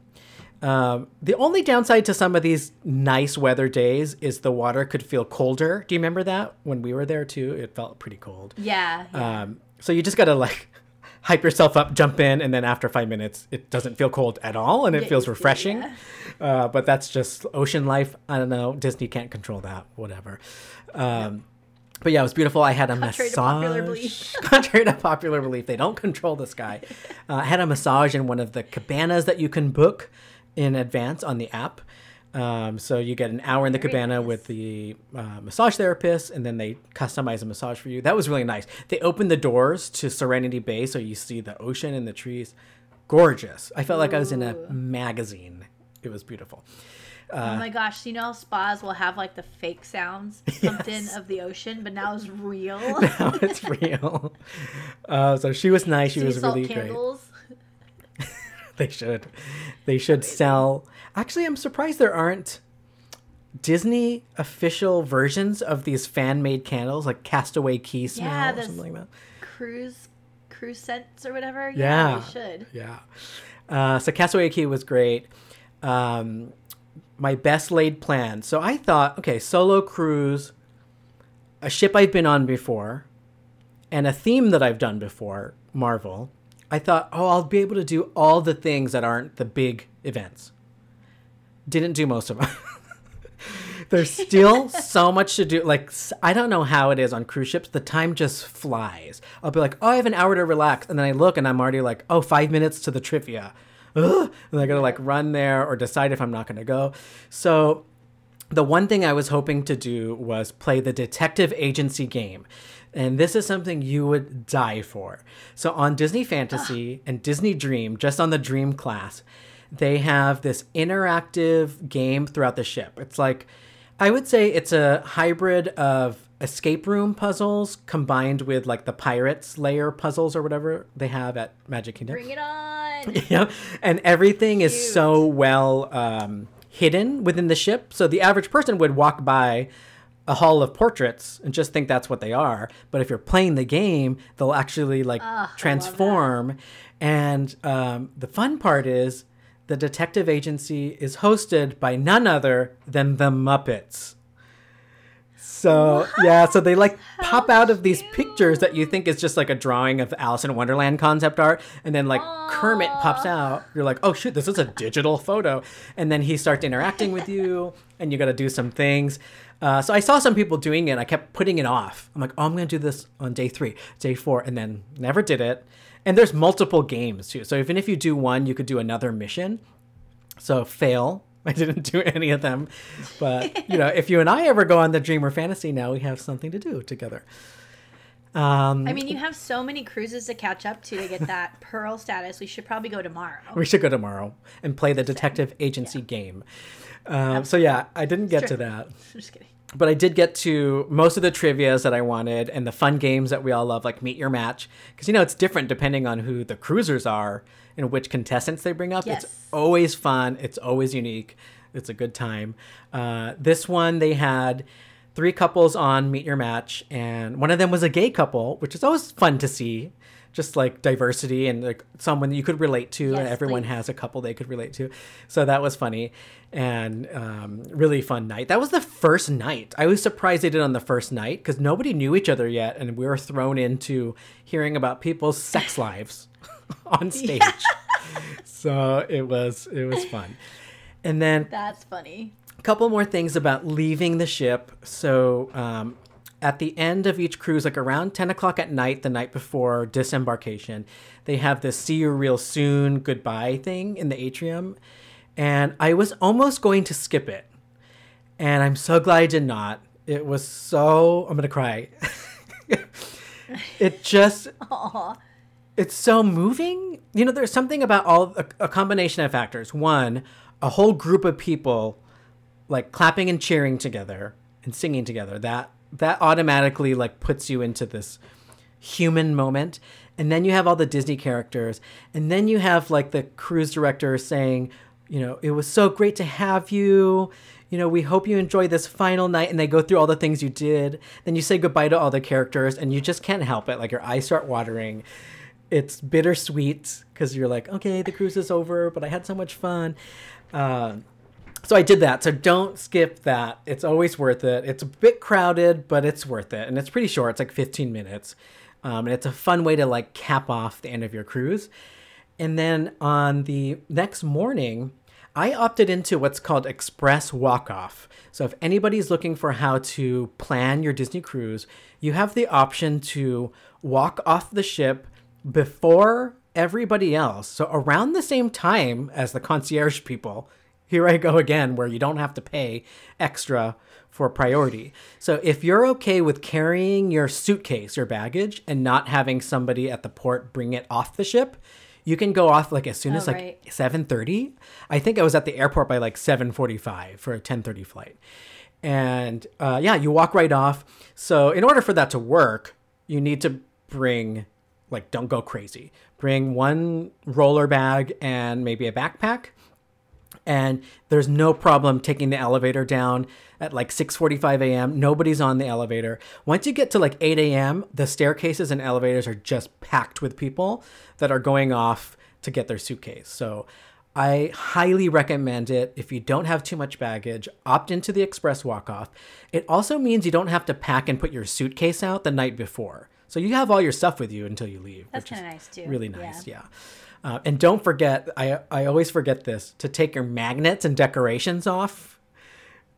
S2: Um, the only downside to some of these nice weather days is the water could feel colder. Do you remember that when we were there too? It felt pretty cold.
S1: yeah. yeah.
S2: Um, so you just gotta like hype yourself up, jump in, and then after five minutes, it doesn't feel cold at all, and it
S1: Get
S2: feels refreshing.
S1: yeah.
S2: Uh, but that's just ocean life. I don't know. Disney can't control that. Whatever. Um, But yeah, it was beautiful. I had a
S1: Contrary
S2: massage.
S1: to popular belief. [LAUGHS]
S2: Contrary to popular belief, they don't control the sky. [LAUGHS] Uh, I had a massage in one of the cabanas that you can book in advance on the app. Um, so you get an hour in the
S1: Very
S2: cabana
S1: nice.
S2: with the uh, massage therapist, and then they customize a massage for you. That was really nice. They opened the doors to Serenity Bay, so you see the ocean and the trees. Gorgeous. I felt like I was in a magazine. It was beautiful. uh,
S1: oh my gosh! You know, spas will have like the fake sounds [LAUGHS] pumped in of the ocean, but now it's real. [LAUGHS]
S2: now it's real. [LAUGHS] Uh, so she was nice. She was really great. They should. They should sell. Actually, I'm surprised there aren't Disney official versions of these fan made candles, like Castaway Cay smell
S1: Yeah,
S2: or something like that.
S1: Cruise, cruise scents or whatever.
S2: Yeah.
S1: Yeah, they should.
S2: Yeah. Uh, so Castaway Cay was great. Um, my best laid plan. So I thought, okay, solo cruise, a ship I've been on before, and a theme that I've done before, Marvel. I thought, oh, I'll be able to do all the things that aren't the big events. Didn't do most of them. [LAUGHS] There's still [LAUGHS] so much to do. Like, I don't know how it is on cruise ships. The time just flies. I'll be like, oh, I have an hour to relax. And then I look and I'm already like, oh, five minutes to the trivia. Ugh. And I gotta like run there or decide if I'm not gonna go. So, the one thing I was hoping to do was play the detective agency game. And this is something you would die for. So on Disney Fantasy [GASPS] and Disney Dream, just on the Dream class, they have this interactive game throughout the ship. It's like, I would say it's a hybrid of escape room puzzles combined with like the pirates layer puzzles or whatever they have at Magic Kingdom.
S1: Bring it on. [LAUGHS]
S2: yeah, and everything is so well um, hidden within the ship. So the average person would walk by a hall of portraits and just think that's what they are. But if you're playing the game, they'll actually like
S1: that.
S2: transform. And um, the fun part is the detective agency is hosted by none other than the Muppets. So yeah, so they like pop out of these pictures that you think is just like a drawing of Alice in Wonderland concept art, and then like Kermit pops out. You're like, oh shoot, this is a digital photo, and then he starts interacting with you, and you got to do some things. Uh, so I saw some people doing it. I kept putting it off. I'm like, oh, I'm gonna do this on day three, day four, and then never did it. And there's multiple games too. So even if you do one, you could do another mission. So fail. [LAUGHS] I didn't do any of them. But, you know, if you and I ever go on the Dreamer Fantasy now, we have something to do together. Um,
S1: I mean, you have so many cruises to catch up to to get that [LAUGHS] pearl status. We should probably go tomorrow.
S2: we should go tomorrow and play the detective agency game. Um, so, yeah, I didn't get to that. [LAUGHS]
S1: Just kidding.
S2: But I did get to most of the trivias that I wanted and the fun games that we all love, like Meet Your Match. Because, you know, it's different depending on who the cruisers are and which contestants they bring up. It's always fun, it's always unique, it's a good time. Uh, this one, they had three couples on Meet Your Match, and one of them was a gay couple, which is always fun to see. Just like diversity and like someone you could relate to, and everyone
S1: please.
S2: has a couple they could relate to. So that was funny and um, really fun night. That was the first night. I was surprised they did on the first night because nobody knew each other yet, and we were thrown into hearing about people's sex lives [LAUGHS] on stage. [LAUGHS] So it was it was fun. And then
S1: That's funny.
S2: a couple more things about leaving the ship. So um, at the end of each cruise, like around 10 o'clock at night, the night before disembarkation, they have this see you real soon goodbye thing in the atrium. And I was almost going to skip it. And I'm so glad I did not. It was so, I'm going to cry. [LAUGHS] it just,
S1: Aw.
S2: It's so moving. You know, there's something about all a, a combination of factors. One, a whole group of people like clapping and cheering together and singing together. That that automatically like puts you into this human moment. And then you have all the Disney characters, and then you have like the cruise director saying, you know, it was so great to have you. You know, we hope you enjoy this final night. And they go through all the things you did. Then you say goodbye to all the characters, and you just can't help it. Like your eyes start watering. It's bittersweet because you're like, okay, the cruise is over, but I had so much fun. Uh, so I did that. So don't skip that. It's always worth it. It's a bit crowded, but it's worth it. And it's pretty short. It's like 15 minutes. Um, and it's a fun way to like cap off the end of your cruise. And then on the next morning, I opted into what's called Express Walk Off. So if anybody's looking for how to plan your Disney cruise, you have the option to walk off the ship before everybody else. So around the same time as the concierge people. Here I go again, where you don't have to pay extra for priority. So if you're okay with carrying your suitcase or baggage and not having somebody at the port bring it off the ship, you can go off like as soon
S1: Oh,
S2: as like
S1: right.
S2: 7:30. I think I was at the airport by like 7:45 for a 10:30 flight. And uh, yeah, you walk right off. So in order for that to work, you need to bring like don't go crazy. Bring one roller bag and maybe a backpack and there's no problem taking the elevator down at like 6.45 a.m nobody's on the elevator. Once you get to like 8 a.m the staircases and elevators are just packed with people that are going off to get their suitcase. So i highly recommend it. If you don't have too much baggage opt into the express walk off it also means you don't have to pack and put your suitcase out the night before so you have all your stuff with you until you leave
S1: That's
S2: is
S1: kinda nice, too.
S2: really nice yeah. Uh, and don't forget, I, I always forget this, to take your magnets and decorations off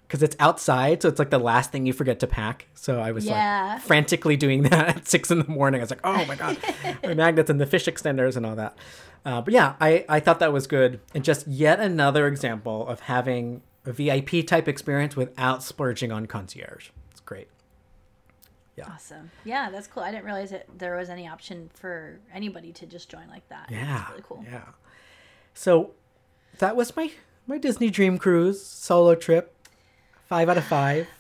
S2: because it's outside. So it's like the last thing you forget to pack. So I was
S1: Yeah.
S2: like frantically doing [LAUGHS] that at six in the morning. I was like, oh my God, my [LAUGHS] magnets and the fish extenders and all that. Uh, but yeah, I, I thought that was good. And just yet another example of having a VIP type experience without splurging on concierge. It's great.
S1: Awesome. Yeah, that's cool. I didn't realize that there was any option for anybody to just join like that.
S2: Yeah.
S1: That's really cool.
S2: Yeah. So that was my my Disney Dream Cruise solo trip. Five out of five. [SIGHS]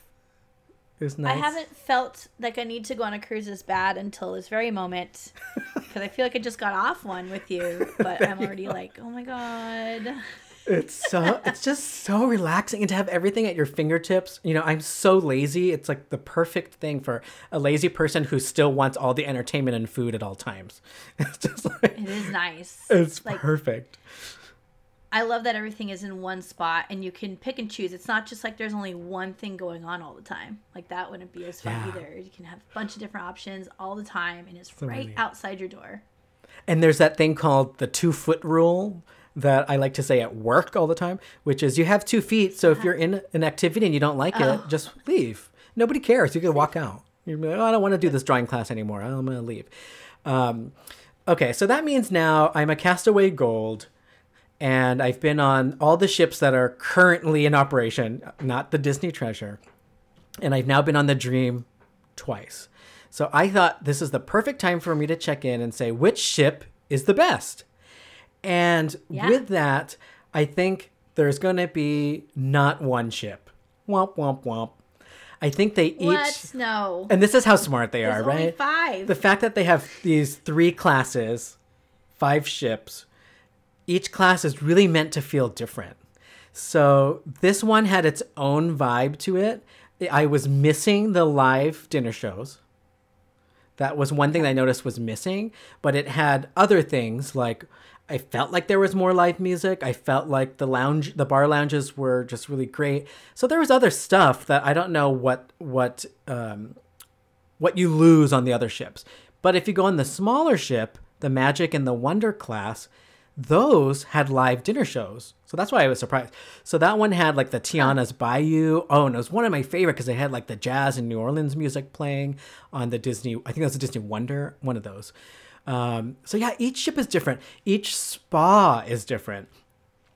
S2: It was nice.
S1: I haven't felt like I need to go on a cruise as bad until this very moment [LAUGHS] because I feel like I just got off one with you, [LAUGHS] but I'm already like, oh my god.
S2: It's so it's just so relaxing and to have everything at your fingertips. You know, I'm so lazy. It's like the perfect thing for a lazy person who still wants all the entertainment and food at all times. [LAUGHS] It's just like
S1: It is nice.
S2: it's
S1: like
S2: perfect.
S1: I love that everything is in one spot and you can pick and choose. It's not just like there's only one thing going on all the time. Like that wouldn't be as fun
S2: Yeah.
S1: either. You can have a bunch of different options all the time and it's
S2: So
S1: right
S2: many.
S1: outside your door.
S2: And there's that thing called the two foot rule that I like to say at work all the time, which is you have two feet. So if you're in an activity and you don't like it, just leave. Nobody cares. You can walk out. You're like, oh, I don't want to do this drawing class anymore. I'm going to leave. Um, okay, so that means now I'm a Castaway Gold and I've been on all the ships that are currently in operation, not the Disney Treasure. And I've now been on the Dream twice. So I thought this is the perfect time for me to check in and say which ship is the best. And
S1: Yeah.
S2: with that, I think there's going to be not one ship. Womp, womp, womp. I think they each.
S1: What? No.
S2: And this is how smart they
S1: There's
S2: are,
S1: only
S2: right?
S1: five.
S2: The fact that they have these three classes, five ships, each class is really meant to feel different. So this one had its own vibe to it. I was missing the live dinner shows. That was one thing I noticed was missing, but it had other things like I felt like there was more live music. I felt like the lounge, the bar lounges were just really great. So there was other stuff that I don't know what what um, what you lose on the other ships. But if you go on the smaller ship, the Magic and the Wonder class, those had live dinner shows. So that's why I was surprised. So that one had like the Tiana's Bayou. Oh, and it was one of my favorite because they had like the jazz and New Orleans music playing on the Disney. I think that was a Disney Wonder, one of those. Um, so yeah, each ship is different. Each spa is different.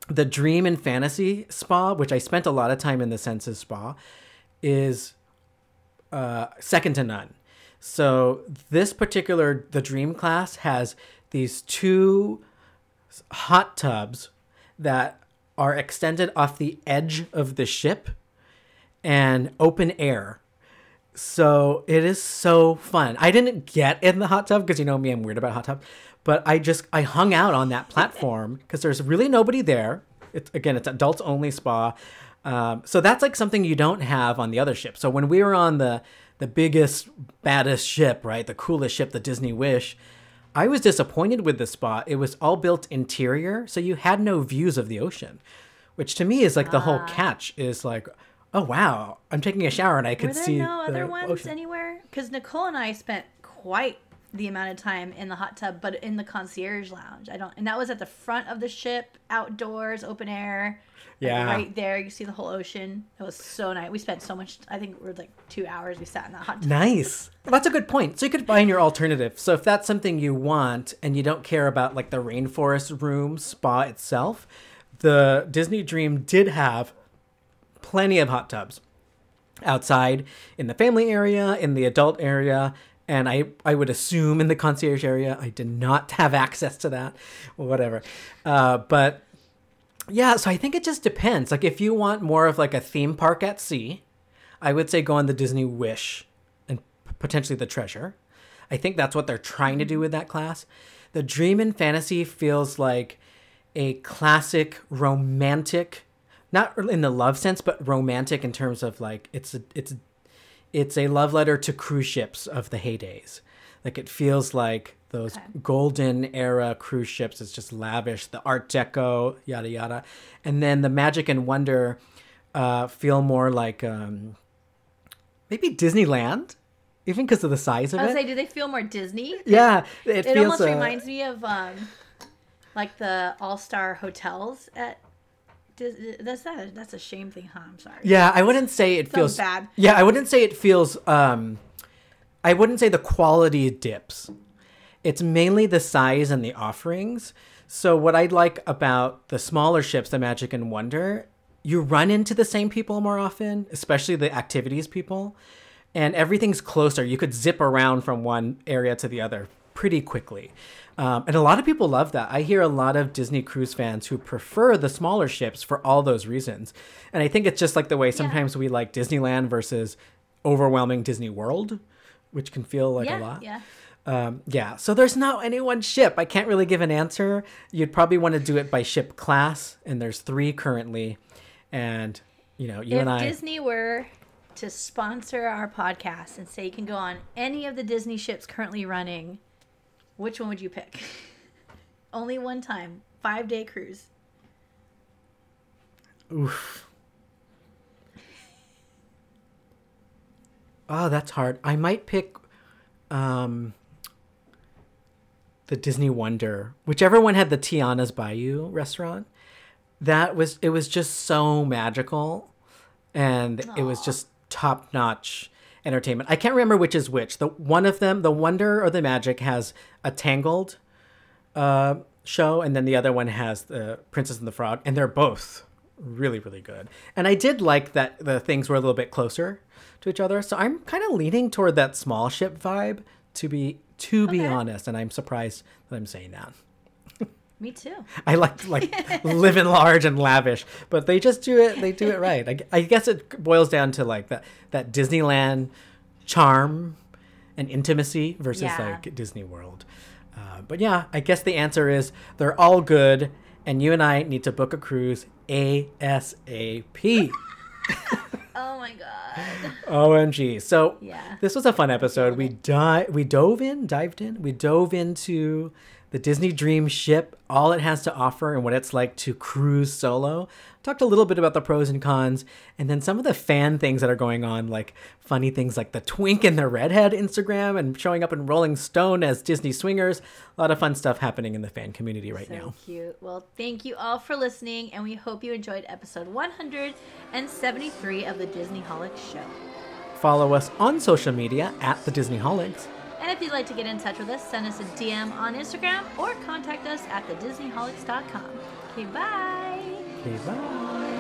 S2: The Dream and Fantasy Spa, which I spent a lot of time in the Senses Spa, is uh, second to none. So this particular the Dream class has these two hot tubs that are extended off the edge of the ship and open air. So it is so fun. I didn't get in the hot tub because you know me, I'm weird about hot tub, but I just I hung out on that platform because there's really nobody there. It's again, it's adults only spa. Um, so that's like something you don't have on the other ship. So when we were on the the biggest, baddest ship, right, the coolest ship, the Disney Wish, I was disappointed with the spa. It was all built interior, so you had no views of the ocean, which to me is like the whole catch. Is like, oh wow, I'm taking a shower and I could see.
S1: Were there
S2: see
S1: no
S2: the
S1: other ones
S2: ocean.
S1: anywhere? Because Nicole and I spent quite the amount of time in the hot tub, but in the concierge lounge. I don't, and that was at the front of the ship, outdoors, open air. like,
S2: Yeah.
S1: right there, you see the whole ocean. It was so nice. We spent so much. I think we were like two hours. We sat in that hot tub.
S2: Nice. Well, that's a good point. So you could find your alternative. So if that's something you want and you don't care about like the rainforest room spa itself, the Disney Dream did have plenty of hot tubs outside in the family area, in the adult area, and I, I would assume in the concierge area. I did not [LAUGHS] have access to that, whatever. Uh, but yeah, so I think it just depends. Like if you want more of like a theme park at sea, I would say go on the Disney Wish and potentially the Treasure. I think that's what they're trying to do with that class. The Dream and Fantasy feels like a classic romantic, not in the love sense, but romantic in terms of like it's a, it's it's a love letter to cruise ships of the heydays. Like it feels like those
S1: Okay.
S2: golden era cruise ships. It's just lavish, the Art Deco, yada yada, and then the Magic and Wonder uh, feel more like um, maybe Disneyland, even because of the size of
S1: I was
S2: it.
S1: say, do they feel more Disney?
S2: yeah, it,
S1: It
S2: feels.
S1: almost
S2: uh,
S1: reminds me of um, like the All Star hotels at. Dis- That's that. That's a shame thing, huh? I'm sorry.
S2: Yeah, I wouldn't say it
S1: Sounds
S2: feels
S1: bad.
S2: Yeah, I wouldn't say it feels. Um, I wouldn't say the quality dips. It's mainly the size and the offerings. So what I like about the smaller ships, the Magic and Wonder, you run into the same people more often, especially the activities people, and everything's closer. You could zip around from one area to the other pretty quickly. Um, and a lot of people love that. I hear a lot of Disney cruise fans who prefer the smaller ships for all those reasons. And I think it's just like the way sometimes we like Disneyland versus overwhelming Disney World, which can feel like
S1: yeah,
S2: a lot.
S1: yeah.
S2: Um, yeah, so there's not any one ship. I can't really give an answer. You'd probably want to do it by ship class, and there's three currently. And, you know, you
S1: if
S2: and I.
S1: Disney were to sponsor our podcast and say you can go on any of the Disney ships currently running, which one would you pick? [LAUGHS] Only one time, five day cruise.
S2: Oof. Oh, that's hard. I might pick um, the Disney Wonder, whichever one had the Tiana's Bayou restaurant. That was it was just so magical, and it was just top notch entertainment. I can't remember which is which. The one of them, the Wonder or the Magic, has a Tangled uh, show, and then the other one has the Princess and the Frog, and they're both really really good. And I did like that the things were a little bit closer to each other, so I'm kind of leaning toward that small ship vibe to be to be honest, and I'm surprised that I'm saying that. [LAUGHS]
S1: Me too.
S2: I like to like [LAUGHS] living large and lavish, but they just do it. They do it right. I, I guess it boils down to like that that Disneyland charm and intimacy versus
S1: Yeah.
S2: like Disney World. Uh, but yeah, I guess the answer is they're all good, and you and I need to book a cruise ASAP. [LAUGHS]
S1: Oh my god.
S2: OMG. So
S1: Yeah.
S2: this was a fun episode. We di- we dove in, dived in, we dove into the Disney Dream ship, all it has to offer, and what it's like to cruise solo. Talked a little bit about the pros and cons, and then some of the fan things that are going on, like funny things like the Twink and the Redhead Instagram and showing up in Rolling Stone as Disney swingers. A lot of fun stuff happening in the fan community right
S1: so
S2: now.
S1: cute. Well, thank you all for listening, and we hope you enjoyed episode 173 of the Disney Holics Show.
S2: Follow us on social media at the Disney Holics.
S1: And if you'd like to get in touch with us, send us a DM on Instagram or contact us at thedisneyholics.com. Okay, bye.
S2: Okay, bye.